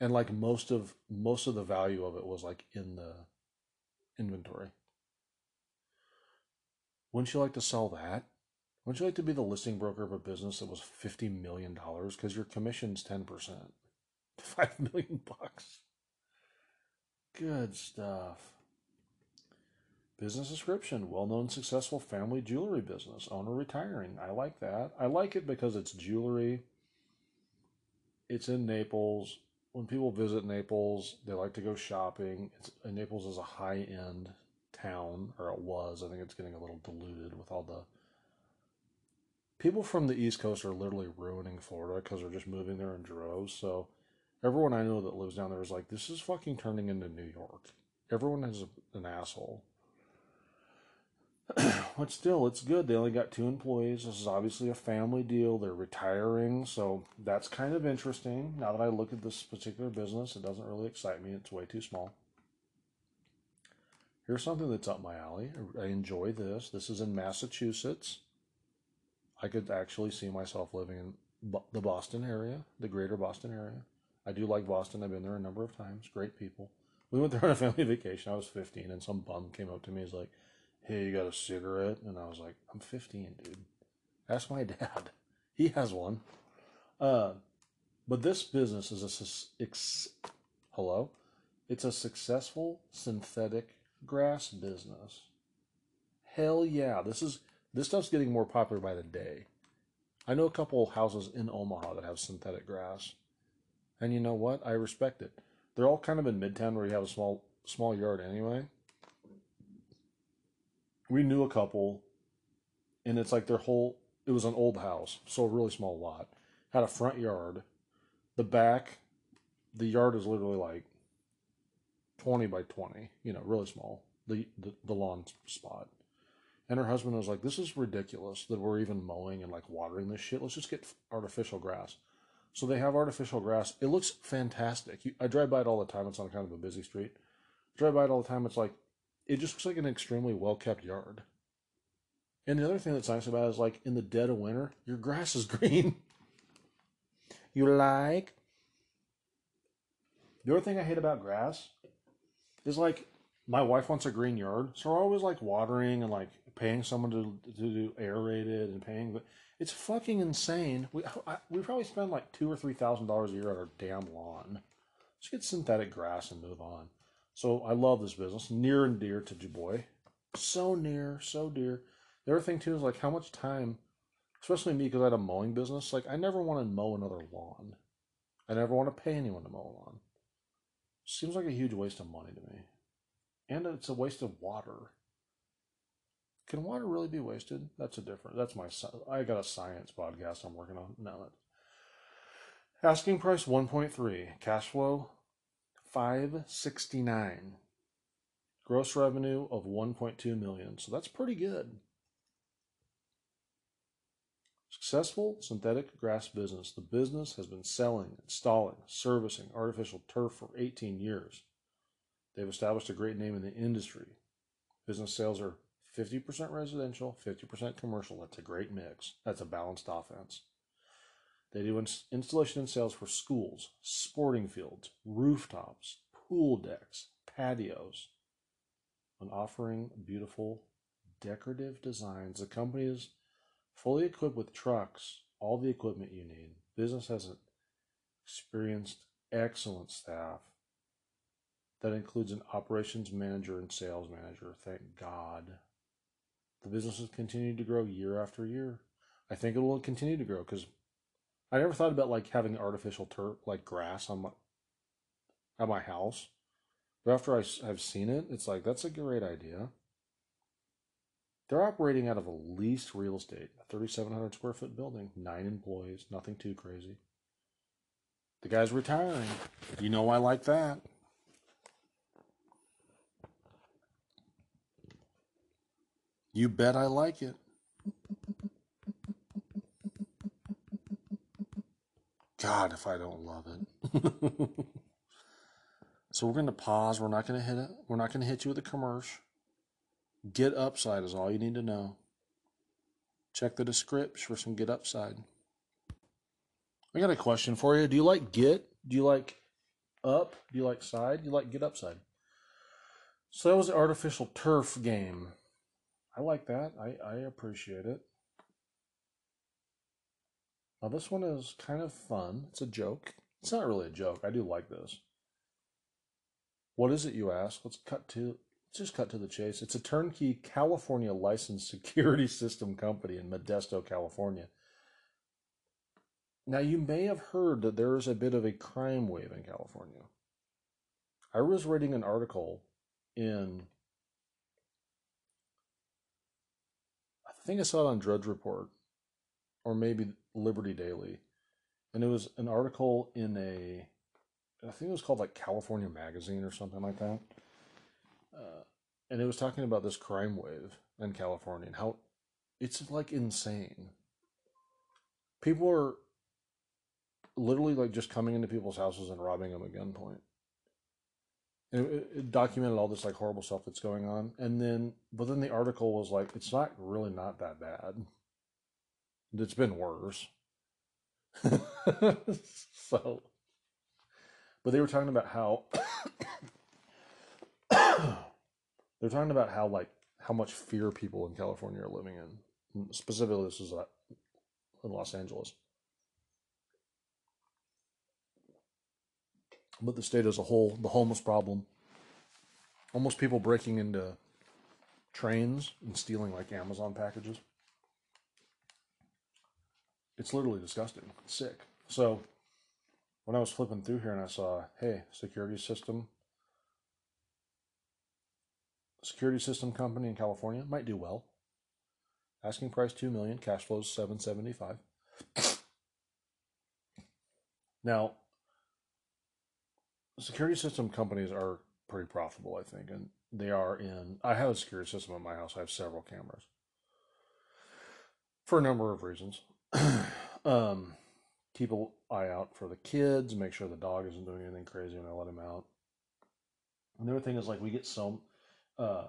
And like most of most of the value of it was like in the inventory. Wouldn't you like to sell that? Wouldn't you like to be the listing broker of a business that was fifty million dollars? Because your commission's ten percent. Five million bucks. Good stuff. Business description well known successful family jewelry business, owner retiring. I like that. I like it because it's jewelry. It's in Naples. When people visit Naples, they like to go shopping. It's uh, Naples is a high end town, or it was. I think it's getting a little diluted with all the people from the East Coast are literally ruining Florida because they're just moving there in droves. So everyone I know that lives down there is like, this is fucking turning into New York. Everyone is an asshole. but still, it's good. They only got two employees. This is obviously a family deal. They're retiring, so that's kind of interesting. Now that I look at this particular business, it doesn't really excite me. It's way too small. Here's something that's up my alley. I enjoy this. This is in Massachusetts. I could actually see myself living in the Boston area, the greater Boston area. I do like Boston. I've been there a number of times. Great people. We went there on a family vacation. I was 15, and some bum came up to me. He's like, "Hey, you got a cigarette?" And I was like, "I'm 15, dude. Ask my dad. He has one." Uh, but this business is a ex, hello. It's a successful synthetic grass business. Hell yeah, this is this stuff's getting more popular by the day. I know a couple houses in Omaha that have synthetic grass. And you know what? I respect it. They're all kind of in Midtown where you have a small small yard anyway. We knew a couple and it's like their whole it was an old house, so a really small lot. Had a front yard. The back the yard is literally like 20 by 20, you know, really small, the, the, the lawn spot. And her husband was like, This is ridiculous that we're even mowing and like watering this shit. Let's just get artificial grass. So they have artificial grass. It looks fantastic. I drive by it all the time. It's on kind of a busy street. I drive by it all the time. It's like it just looks like an extremely well kept yard. And the other thing that's nice about it is like in the dead of winter, your grass is green. you like? The other thing I hate about grass is like my wife wants a green yard, so we're always like watering and like paying someone to to do aerated and paying. But it's fucking insane. We I, we probably spend like two or three thousand dollars a year on our damn lawn. Let's get synthetic grass and move on. So I love this business, near and dear to Dubois. So near, so dear. The other thing too is like how much time, especially me because I had a mowing business. Like I never want to mow another lawn. I never want to pay anyone to mow a lawn. Seems like a huge waste of money to me, and it's a waste of water. Can water really be wasted? That's a different. That's my. I got a science podcast I'm working on. No, asking price 1.3, cash flow 569, gross revenue of 1.2 million. So that's pretty good. Successful synthetic grass business. The business has been selling, installing, servicing artificial turf for 18 years. They've established a great name in the industry. Business sales are 50% residential, 50% commercial. That's a great mix. That's a balanced offense. They do ins- installation and sales for schools, sporting fields, rooftops, pool decks, patios, and offering beautiful decorative designs. The company is fully equipped with trucks, all the equipment you need. Business has an experienced, excellent staff that includes an operations manager and sales manager. Thank God. The business has continued to grow year after year. I think it will continue to grow because I never thought about like having artificial turf, like grass on my at my house. But after I have seen it, it's like that's a great idea. They're operating out of a leased real estate, a 3,700 square foot building, nine employees, nothing too crazy. The guy's retiring. You know I like that. You bet I like it. God, if I don't love it. so we're going to pause. We're not going to hit it. We're not going to hit you with a commercial. Get upside is all you need to know. Check the description for some get upside. I got a question for you. Do you like get? Do you like up? Do you like side? Do you like get upside? So that was the artificial turf game. I like that. I, I appreciate it. Now this one is kind of fun. It's a joke. It's not really a joke. I do like this. What is it, you ask? Let's cut to let's just cut to the chase. It's a turnkey California licensed security system company in Modesto, California. Now you may have heard that there is a bit of a crime wave in California. I was reading an article in I think I saw it on Drudge Report or maybe Liberty Daily. And it was an article in a, I think it was called like California Magazine or something like that. Uh, and it was talking about this crime wave in California and how it's like insane. People are literally like just coming into people's houses and robbing them at gunpoint it, it documented all this like horrible stuff that's going on and then but then the article was like it's not really not that bad it's been worse. So but they were talking about how they're talking about how like how much fear people in california are living in. Specifically this is uh, in los angeles. But the state as a whole, the homeless problem, almost people breaking into trains and stealing like Amazon packages. It's literally disgusting. It's sick. So when I was flipping through here and I saw, hey, security system, security system company in California might do well. Asking price two million, cash flows seven seventy five. Now, security system companies are pretty profitable, I think, and they are in. I have a security system in my house. I have several cameras for a number of reasons. um, keep an eye out for the kids, make sure the dog isn't doing anything crazy when I let him out. Another thing is like we get some, Uh,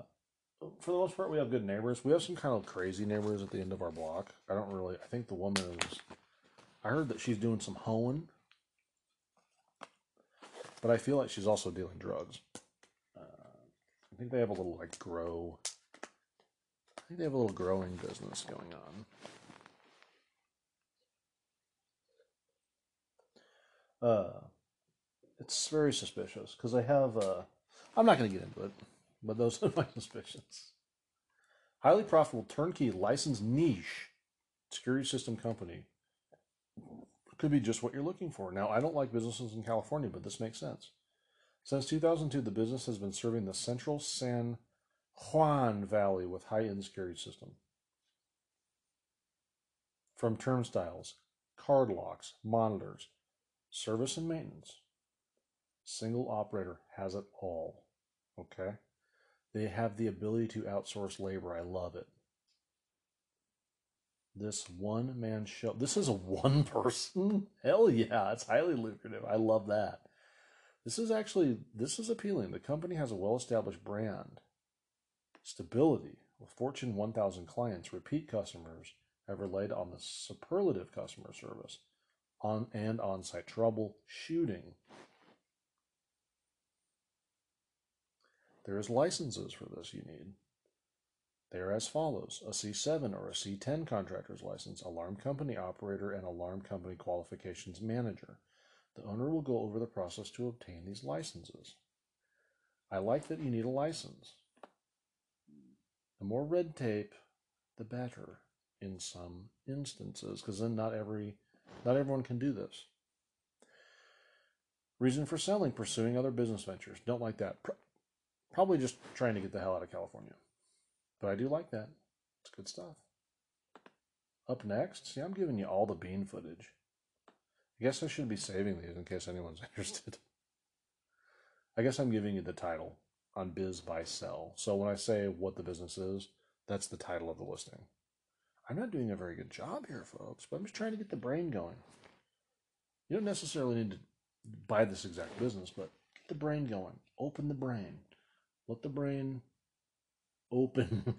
for the most part, we have good neighbors. We have some kind of crazy neighbors at the end of our block. I don't really. I think the woman is. I heard that she's doing some hoeing, but I feel like she's also dealing drugs. Uh, I think they have a little like grow. I think they have a little growing business going on. Uh, it's very suspicious because they have. Uh, I'm not going to get into it, but those are my suspicions. Highly profitable turnkey licensed niche security system company could be just what you're looking for. Now, I don't like businesses in California, but this makes sense. Since 2002, the business has been serving the central San Joaquin Valley with high end security system. From turnstiles, card locks, monitors, service and maintenance. Single operator has it all. Okay? They have the ability to outsource labor. I love it. This one man show. This is a one person? Hell yeah, it's highly lucrative. I love that. This is actually this is appealing. The company has a well-established brand. Stability with Fortune 1000 clients, repeat customers have relied on the superlative customer service on and on-site troubleshooting. There is licenses for this you need. They are as follows a C7 or a C10 contractor's license, alarm company operator, and alarm company qualifications manager. The owner will go over the process to obtain these licenses. I like that you need a license. The more red tape, the better in some instances, because then not every not everyone can do this. Reason for selling, pursuing other business ventures. Don't like that. Probably just trying to get the hell out of California. But I do like that. It's good stuff. Up next, see, I'm giving you all the bean footage. I guess I should be saving these in case anyone's interested. I guess I'm giving you the title on BizBuySell. So when I say what the business is, that's the title of the listing. I'm not doing a very good job here, folks, but I'm just trying to get the brain going. You don't necessarily need to buy this exact business, but get the brain going. Open the brain. Let the brain open.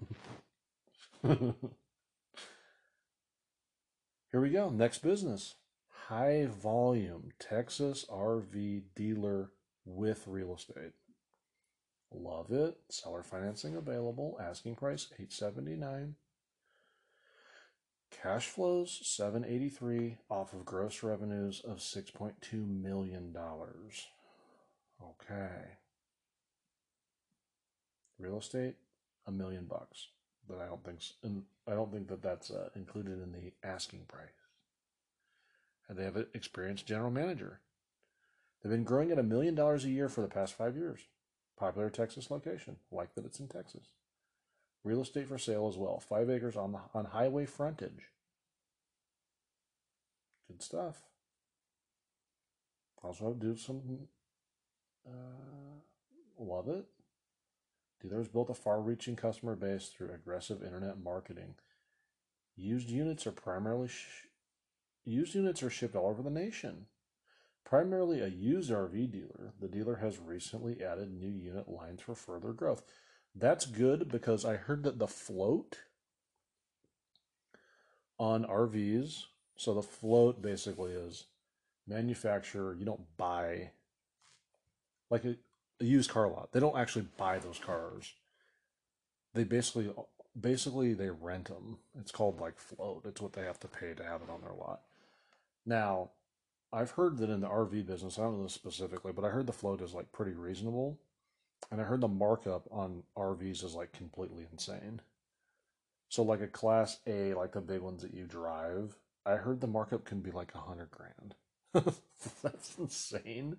Here we go. Next business. High volume Texas RV dealer with real estate. Love it. Seller financing available. Asking price 879. Cash flows 783 off of gross revenues of 6.2 million dollars. Okay. Real estate a million bucks, but I don't think I don't think that that's uh, included in the asking price. And they have an experienced general manager. They've been growing at a million dollars a year for the past five years. Popular Texas location, like that it's in Texas. Real estate for sale as well. Five acres on the on highway frontage. Good stuff. Also do some uh, love it. Dealers built a far-reaching customer base through aggressive internet marketing. Used units are primarily sh- used units are shipped all over the nation. Primarily a used RV dealer, the dealer has recently added new unit lines for further growth. That's good because I heard that the float on RVs, so the float basically is manufacturer, you don't buy like a, a used car lot. They don't actually buy those cars. They basically basically they rent them. It's called like float. It's what they have to pay to have it on their lot. Now, I've heard that in the RV business, I don't know this specifically, but I heard the float is like pretty reasonable. And I heard the markup on RVs is like completely insane. So like a class A, like the big ones that you drive, I heard the markup can be like a hundred grand. That's insane.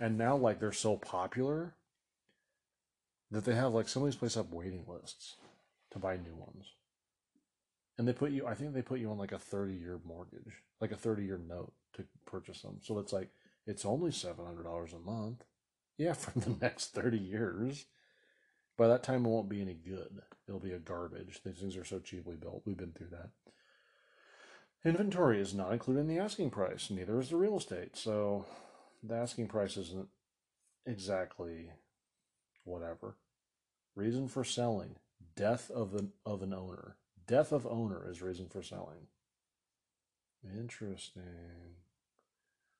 And now like they're so popular that they have like some of these places have waiting lists to buy new ones. And they put you I think they put you on like a 30 year mortgage, like a 30 year note to purchase them. So it's like it's only $700 a month. Yeah, for the next 30 years. By that time, it won't be any good. It'll be a garbage. These things are so cheaply built. We've been through that. Inventory is not included in the asking price, neither is the real estate. So the asking price isn't exactly whatever. Reason for selling. Death of an of an owner. Death of owner is reason for selling. Interesting.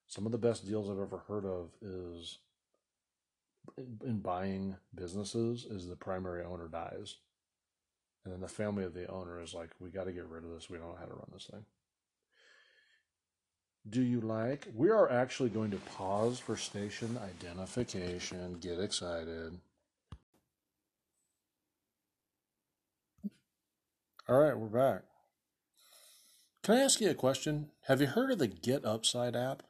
Some of the best deals I've ever heard of is in buying businesses is the primary owner dies. And then the family of the owner is like, we got to get rid of this. We don't know how to run this thing. Do you like? We are actually going to pause for station identification. Get excited. All right, we're back. Can I ask you a question? Have you heard of the Get Upside app?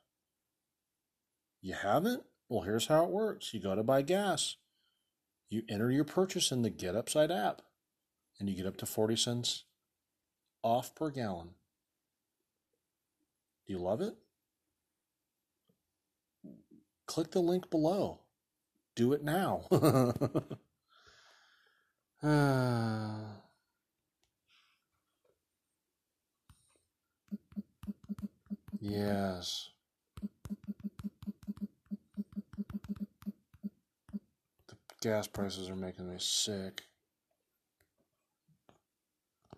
You haven't? Well, here's how it works you go to buy gas, you enter your purchase in the Get Upside app, and you get up to 40 cents off per gallon. Do you love it? Click the link below. Do it now. uh, yes. Gas prices are making me sick.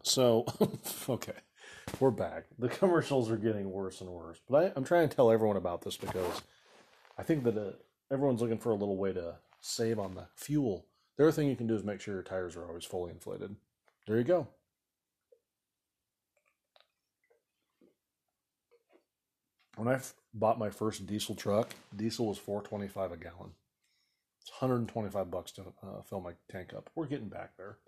So, okay we're back. The commercials are getting worse and worse. But I, am trying to tell everyone about this because I think that uh, everyone's looking for a little way to save on the fuel. The other thing you can do is make sure your tires are always fully inflated. There you go. When I f- bought my first diesel truck, diesel was 4.25 a gallon. It's 125 bucks to uh, fill my tank up. We're getting back there.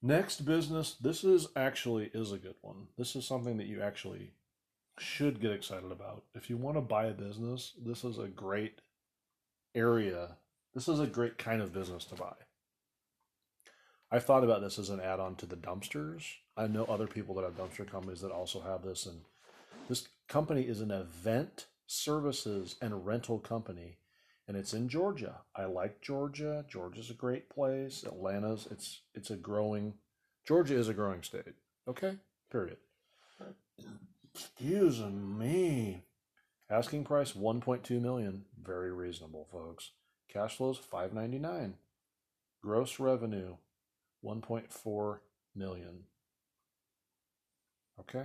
Next business, this is actually is a good one. This is something that you actually should get excited about. If you want to buy a business, this is a great area. This is a great kind of business to buy. I've thought about this as an add-on to the dumpsters. I know other people that have dumpster companies that also have this and this company is an event services and rental company and it's in Georgia. I like Georgia. Georgia's a great place. Atlanta's it's it's a growing Georgia is a growing state. Okay? Period. Excuse me. Asking price 1.2 million. Very reasonable, folks. Cash flows 599. Gross revenue 1.4 million. Okay?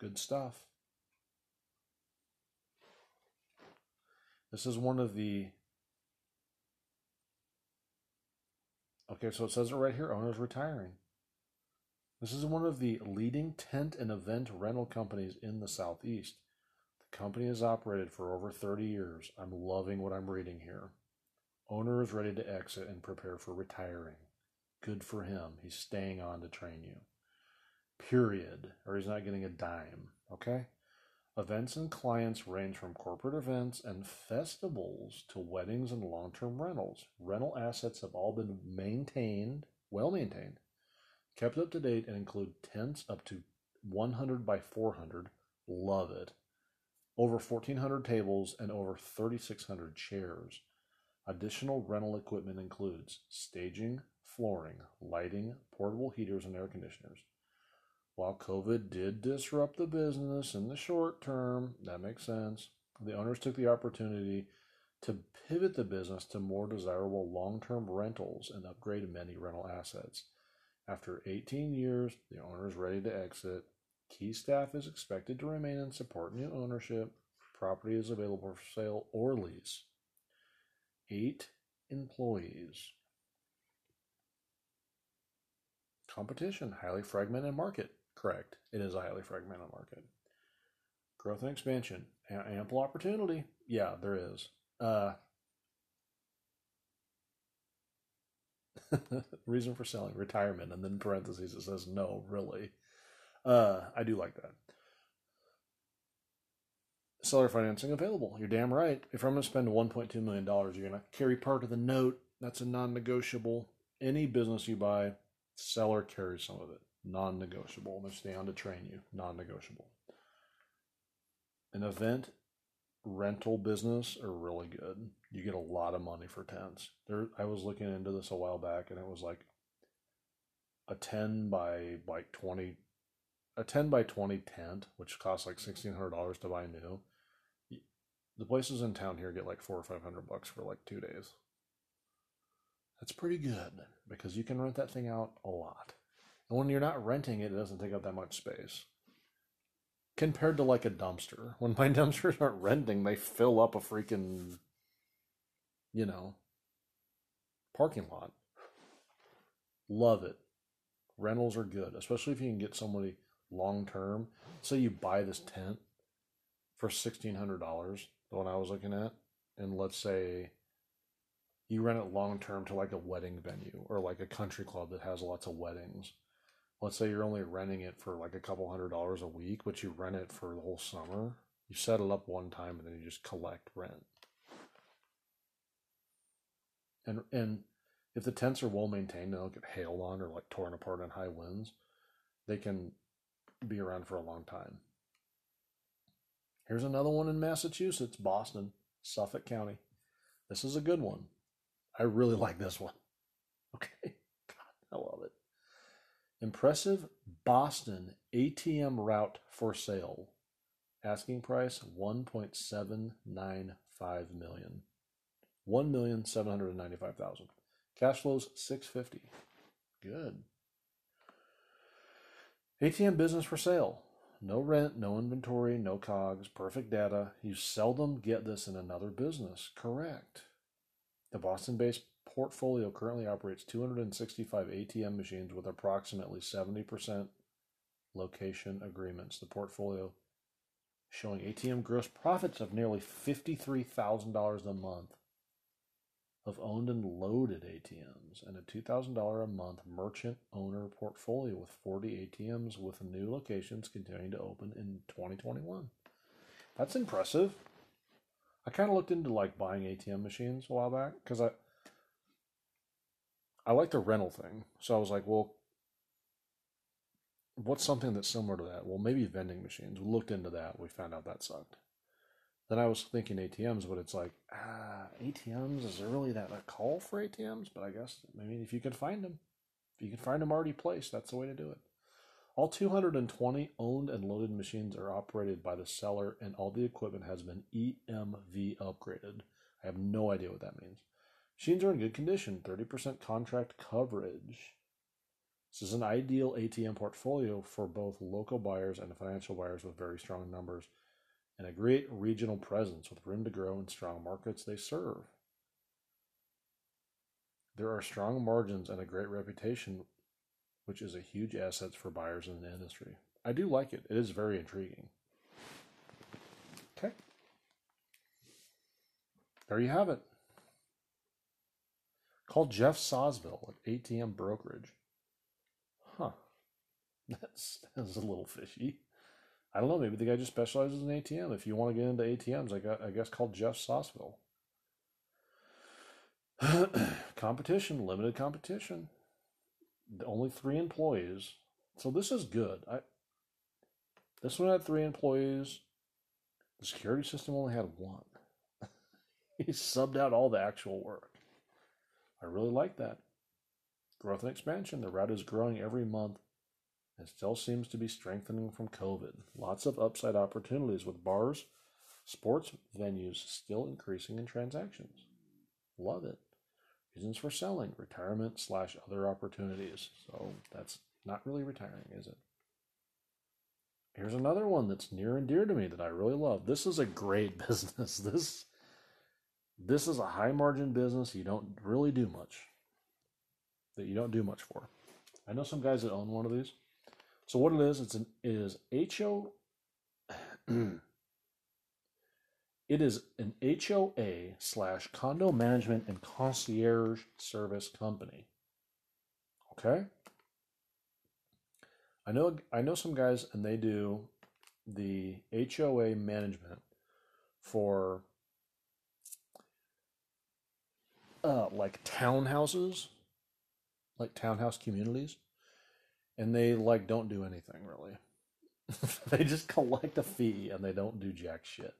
Good stuff. This is one of the. Okay, so it says it right here owner's retiring. This is one of the leading tent and event rental companies in the Southeast. The company has operated for over 30 years. I'm loving what I'm reading here. Owner is ready to exit and prepare for retiring. Good for him. He's staying on to train you. Period. Or he's not getting a dime. Okay? Events and clients range from corporate events and festivals to weddings and long term rentals. Rental assets have all been maintained, well maintained, kept up to date, and include tents up to 100 by 400. Love it. Over 1,400 tables and over 3,600 chairs. Additional rental equipment includes staging, flooring, lighting, portable heaters, and air conditioners. While COVID did disrupt the business in the short term, that makes sense, the owners took the opportunity to pivot the business to more desirable long term rentals and upgrade many rental assets. After 18 years, the owner is ready to exit. Key staff is expected to remain and support new ownership. Property is available for sale or lease. Eight employees. Competition, highly fragmented market. Correct. It is a highly fragmented market. Growth and expansion. A- ample opportunity. Yeah, there is. Uh, reason for selling retirement and then parentheses it says no really uh i do like that seller financing available you're damn right if i'm going to spend 1.2 million dollars you're going to carry part of the note that's a non-negotiable any business you buy seller carries some of it non negotiable. They're on to train you, non negotiable. An event rental business are really good. You get a lot of money for tents. There, I was looking into this a while back, and it was like a ten by like twenty, a ten by twenty tent, which costs like sixteen hundred dollars to buy new. The places in town here get like four or five hundred bucks for like two days. That's pretty good because you can rent that thing out a lot. And when you're not renting it, it doesn't take up that much space. Compared to like a dumpster. When my dumpsters aren't renting, they fill up a freaking, you know, parking lot. Love it. Rentals are good, especially if you can get somebody long term. Say you buy this tent for sixteen hundred dollars, the one I was looking at, and let's say you rent it long term to like a wedding venue or like a country club that has lots of weddings. Let's say you're only renting it for like a couple hundred dollars a week, but you rent it for the whole summer. You set it up one time and then you just collect rent. And and if the tents are well maintained and don't get hailed on or like torn apart in high winds, they can be around for a long time. Here's another one in Massachusetts, Boston, Suffolk County. This is a good one. I really like this one. Okay. God, I love it. Impressive Boston ATM route for sale. Asking price 1.795 million. 1,795,000. Cash flows 650. Good. ATM business for sale. No rent, no inventory, no cogs, perfect data. You seldom get this in another business. Correct. The Boston based portfolio currently operates 265 ATM machines with approximately 70% location agreements. The portfolio showing ATM gross profits of nearly $53,000 a month of owned and loaded ATMs and a $2,000 a month merchant owner portfolio with 40 ATMs with new locations continuing to open in 2021. That's impressive. I kind of looked into like buying ATM machines a while back because I I like the rental thing. So I was like, well, what's something that's similar to that? Well, maybe vending machines. We looked into that. We found out that sucked. Then I was thinking ATMs, but it's like, ah, ATMs, is there really that a call for ATMs? But I guess, I mean, if you can find them, if you can find them already placed, that's the way to do it. All 220 owned and loaded machines are operated by the seller, and all the equipment has been EMV upgraded. I have no idea what that means. Machines are in good condition, 30% contract coverage. This is an ideal ATM portfolio for both local buyers and financial buyers with very strong numbers and a great regional presence with room to grow in strong markets they serve. There are strong margins and a great reputation, which is a huge asset for buyers in the industry. I do like it. It is very intriguing. Okay. There you have it. Call Jeff Sawsville at ATM Brokerage. Huh. That's, that's a little fishy. I don't know. Maybe the guy just specializes in ATM. If you want to get into ATMs, I, got, I guess call Jeff Sauceville. competition, limited competition. Only three employees. So this is good. I this one had three employees. The security system only had one. he subbed out all the actual work. I really like that. Growth and expansion. The route is growing every month and still seems to be strengthening from COVID. Lots of upside opportunities with bars, sports venues still increasing in transactions. Love it. Reasons for selling, retirement slash other opportunities. So that's not really retiring, is it? Here's another one that's near and dear to me that I really love. This is a great business. This this is a high margin business you don't really do much. That you don't do much for. I know some guys that own one of these. So what it is, it's an it is HO it is an HOA slash condo management and concierge service company. Okay? I know I know some guys and they do the HOA management for uh, like townhouses, like townhouse communities and they like don't do anything really. they just collect a fee and they don't do jack shit.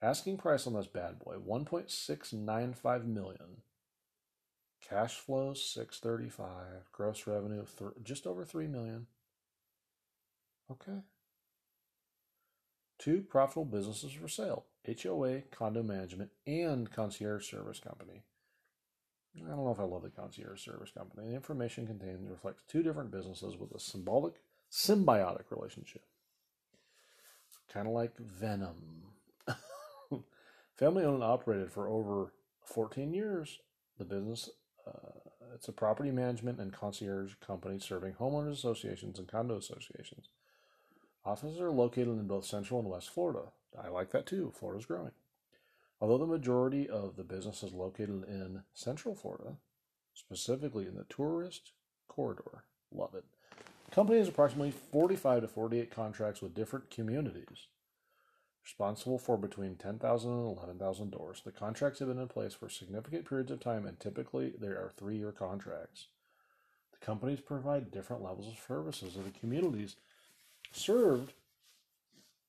Asking price on this bad boy 1.695 million. Cash flows 635, gross revenue th- just over 3 million. Okay. Two profitable businesses for sale HOA, condo management, and concierge service company. I don't know if I love the concierge service company. The information contained reflects two different businesses with a symbolic, symbiotic relationship. Kind of like Venom. Family owned and operated for over 14 years. The business, uh, it's a property management and concierge company serving homeowners associations and condo associations. Offices are located in both Central and West Florida. I like that too. Florida's growing. Although the majority of the business is located in Central Florida, specifically in the tourist corridor, love it. The company has approximately 45 to 48 contracts with different communities, responsible for between 10,000 and 11,000 doors. The contracts have been in place for significant periods of time, and typically there are three year contracts. The companies provide different levels of services to the communities served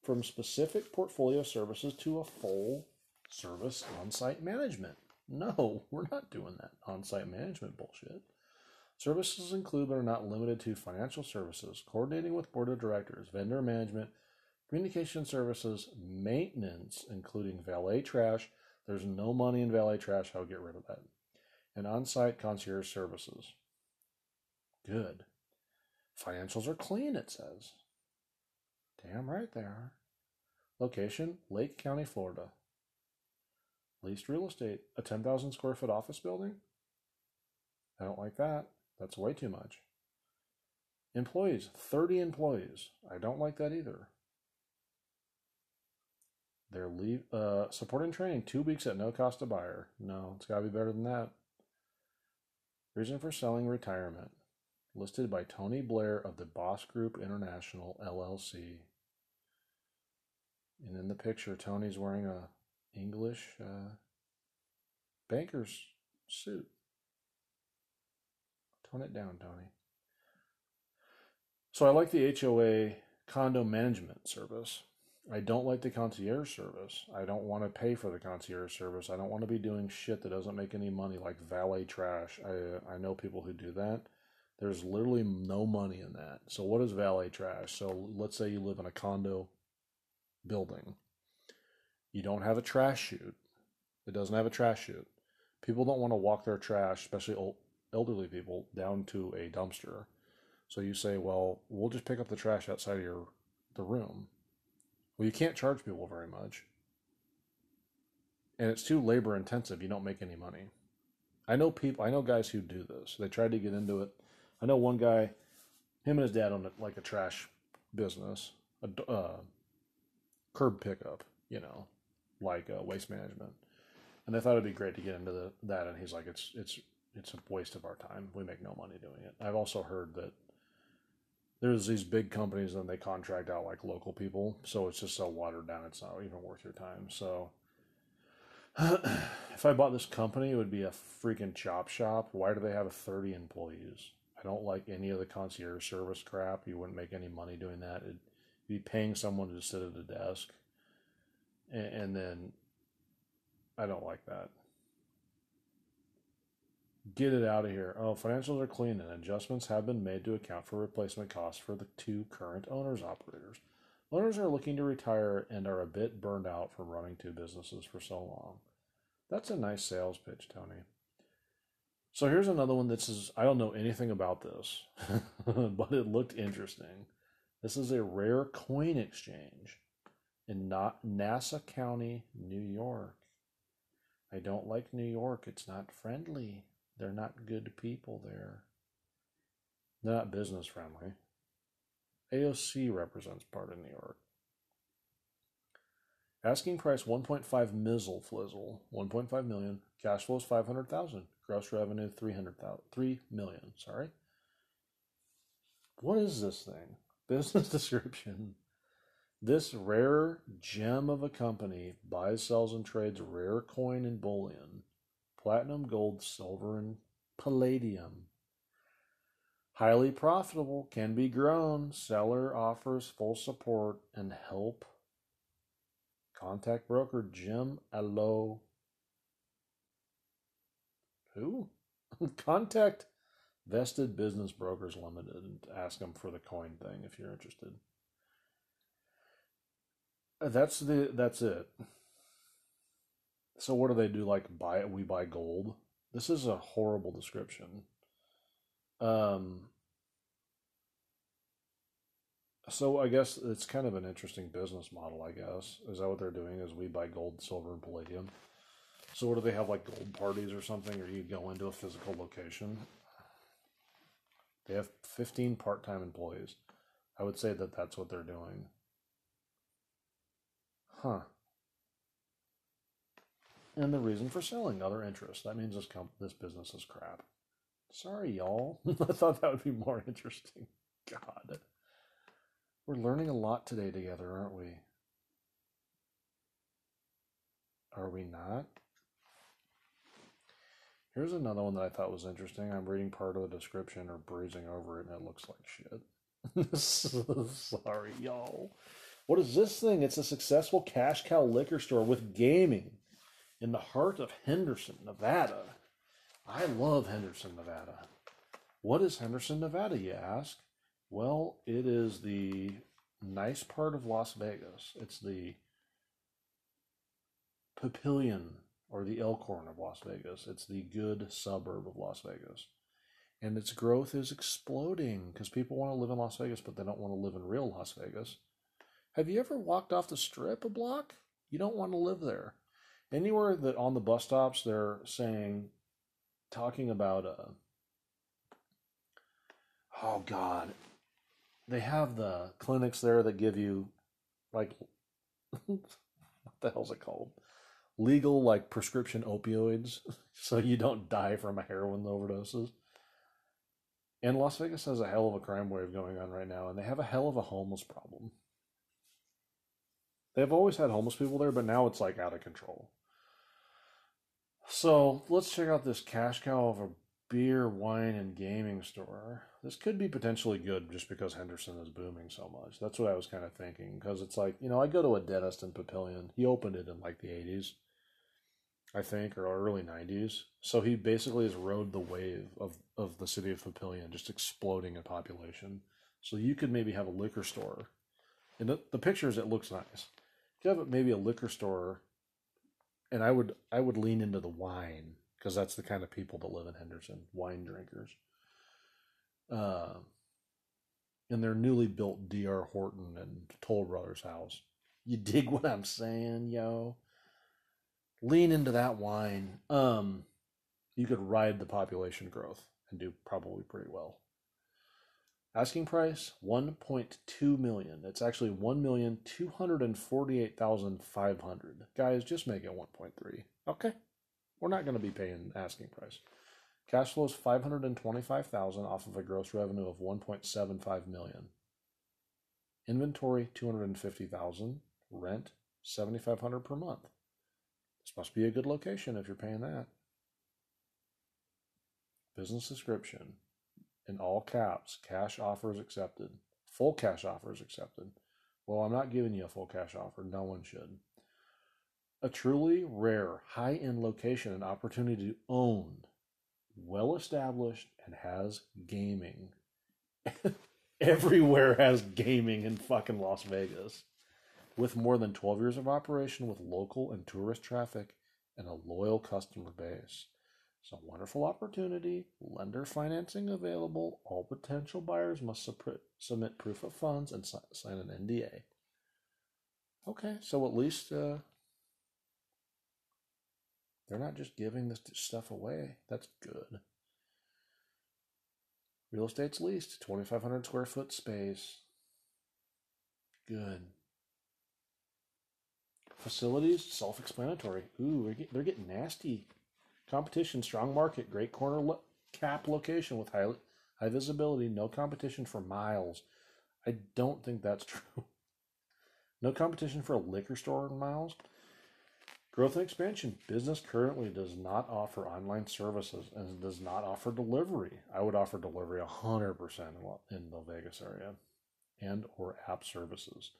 from specific portfolio services to a full service on site management. No, we're not doing that on site management bullshit. Services include but are not limited to financial services, coordinating with board of directors, vendor management, communication services, maintenance, including valet trash. There's no money in valet trash. I'll get rid of that. And on site concierge services. Good. Financials are clean, it says. Damn right they are. Location Lake County, Florida. Leased real estate, a 10,000 square foot office building? I don't like that. That's way too much. Employees, 30 employees. I don't like that either. They're leave, uh, support and training, two weeks at no cost to buyer. No, it's got to be better than that. Reason for selling retirement. Listed by Tony Blair of the Boss Group International LLC. And in the picture, Tony's wearing a English uh, banker's suit. Tone it down, Tony. So I like the HOA condo management service. I don't like the concierge service. I don't want to pay for the concierge service. I don't want to be doing shit that doesn't make any money like valet trash. I I know people who do that. There's literally no money in that. So what is valet trash? So let's say you live in a condo building you don't have a trash chute. It doesn't have a trash chute. People don't want to walk their trash, especially old, elderly people, down to a dumpster. So you say, well, we'll just pick up the trash outside of your the room. Well, you can't charge people very much. And it's too labor intensive. You don't make any money. I know people, I know guys who do this. They tried to get into it. I know one guy, him and his dad own like a trash business, a uh, curb pickup, you know, like uh, waste management, and they thought it'd be great to get into the, that. And he's like, it's it's it's a waste of our time. We make no money doing it. I've also heard that there's these big companies and they contract out like local people, so it's just so watered down. It's not even worth your time. So. if I bought this company, it would be a freaking chop shop. Why do they have 30 employees? I don't like any of the concierge service crap. You wouldn't make any money doing that. It'd be paying someone to sit at a desk and, and then I don't like that. Get it out of here. Oh, financials are clean and adjustments have been made to account for replacement costs for the two current owners operators. Owners are looking to retire and are a bit burned out from running two businesses for so long. That's a nice sales pitch, Tony. So here's another one that says I don't know anything about this, but it looked interesting. This is a rare coin exchange in Nassau County, New York. I don't like New York. It's not friendly. They're not good people there. They're not business friendly. AOC represents part of New York. Asking price 1.5 mizzle flizzle, 1.5 million. Cash flow is 500,000. Gross revenue 300,000. 3 million, sorry. What is this thing? Business description. This rare gem of a company buys, sells, and trades rare coin and bullion, platinum, gold, silver, and palladium. Highly profitable, can be grown. Seller offers full support and help. Contact broker Jim Allo. Who? Contact Vested Business Brokers Limited and ask them for the coin thing if you're interested. That's the that's it. So what do they do? Like buy we buy gold? This is a horrible description. Um, so I guess it's kind of an interesting business model. I guess is that what they're doing? Is we buy gold, silver, and palladium. So what do they have like gold parties or something, or you go into a physical location? They have fifteen part-time employees. I would say that that's what they're doing. Huh. And the reason for selling other interests. That means this comp- this business is crap. Sorry, y'all. I thought that would be more interesting. God. We're learning a lot today together, aren't we? Are we not? Here's another one that I thought was interesting. I'm reading part of the description or breezing over it, and it looks like shit. Sorry, y'all. What is this thing? It's a successful cash cow liquor store with gaming in the heart of Henderson, Nevada. I love Henderson, Nevada. What is Henderson, Nevada, you ask? Well, it is the nice part of Las Vegas. It's the Papillion or the Elkhorn of Las Vegas. It's the good suburb of Las Vegas. And its growth is exploding because people want to live in Las Vegas, but they don't want to live in real Las Vegas. Have you ever walked off the strip a block? You don't want to live there. Anywhere that on the bus stops they're saying, talking about, uh, oh God, they have the clinics there that give you, like, what the hell's it called? legal like prescription opioids so you don't die from heroin overdoses. And Las Vegas has a hell of a crime wave going on right now, and they have a hell of a homeless problem. They've always had homeless people there, but now it's like out of control. So let's check out this cash cow of a beer, wine, and gaming store. This could be potentially good just because Henderson is booming so much. That's what I was kind of thinking. Because it's like, you know, I go to a dentist in Papillion. He opened it in like the 80s, I think, or early 90s. So he basically has rode the wave of, of the city of Papillion just exploding in population. So you could maybe have a liquor store. In the, the pictures, it looks nice. You have maybe a liquor store, and I would I would lean into the wine because that's the kind of people that live in Henderson, wine drinkers. Uh, in their newly built D.R. Horton and Toll Brothers house. You dig what I'm saying, yo? Lean into that wine. Um, you could ride the population growth and do probably pretty well. Asking price 1.2 million. It's actually 1,248,500. Guys, just make it 1.3. Okay. We're not going to be paying asking price. Cash flow is 525,000 off of a gross revenue of 1.75 million. Inventory 250,000, rent 7500 per month. This must be a good location if you're paying that. Business description in all caps, cash offers accepted. Full cash offers accepted. Well, I'm not giving you a full cash offer. No one should a truly rare high end location and opportunity to own, well established, and has gaming. Everywhere has gaming in fucking Las Vegas. With more than 12 years of operation with local and tourist traffic and a loyal customer base. It's a wonderful opportunity. Lender financing available. All potential buyers must submit proof of funds and sign an NDA. Okay, so at least uh, they're not just giving this stuff away. That's good. Real estate's leased, 2,500 square foot space. Good. Facilities, self explanatory. Ooh, they're getting nasty. Competition, strong market, great corner lo- cap location with high, high visibility, no competition for miles. I don't think that's true. No competition for a liquor store in miles. Growth and expansion. Business currently does not offer online services and does not offer delivery. I would offer delivery 100% in the Vegas area and or app services.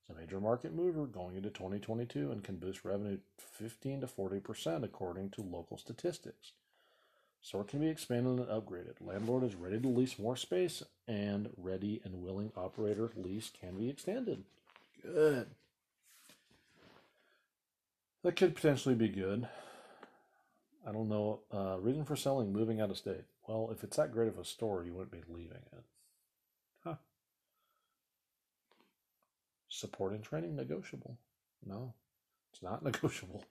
It's a major market mover going into 2022 and can boost revenue 15 to 40% according to local statistics. Store can be expanded and upgraded. Landlord is ready to lease more space and ready and willing operator lease can be extended. Good. That could potentially be good. I don't know. Uh, reason for selling, moving out of state. Well, if it's that great of a store, you wouldn't be leaving it. Huh. Support and training negotiable. No, it's not negotiable.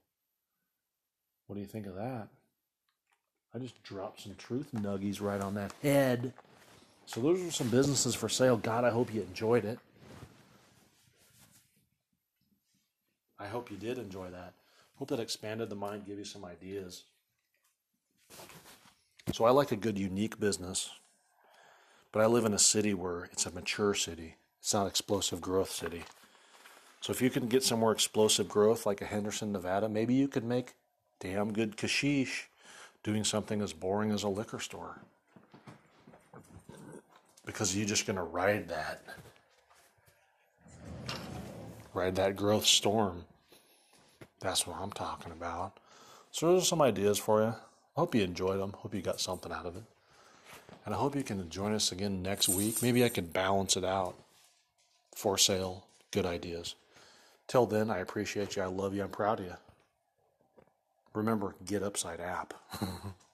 What do you think of that? I just dropped some truth nuggies right on that head. So those are some businesses for sale. God, I hope you enjoyed it. I hope you did enjoy that. Hope that expanded the mind, gave you some ideas. So I like a good unique business, but I live in a city where it's a mature city. It's not explosive growth city. So if you can get somewhere explosive growth like a Henderson, Nevada, maybe you could make damn good kashish doing something as boring as a liquor store. Because you're just going to ride that. Ride that growth storm. That's what I'm talking about. So those are some ideas for you. I hope you enjoyed them. Hope you got something out of it. And I hope you can join us again next week. Maybe I can balance it out. For sale, good ideas. Till then, I appreciate you. I love you. I'm proud of you. Remember, Get Upside app.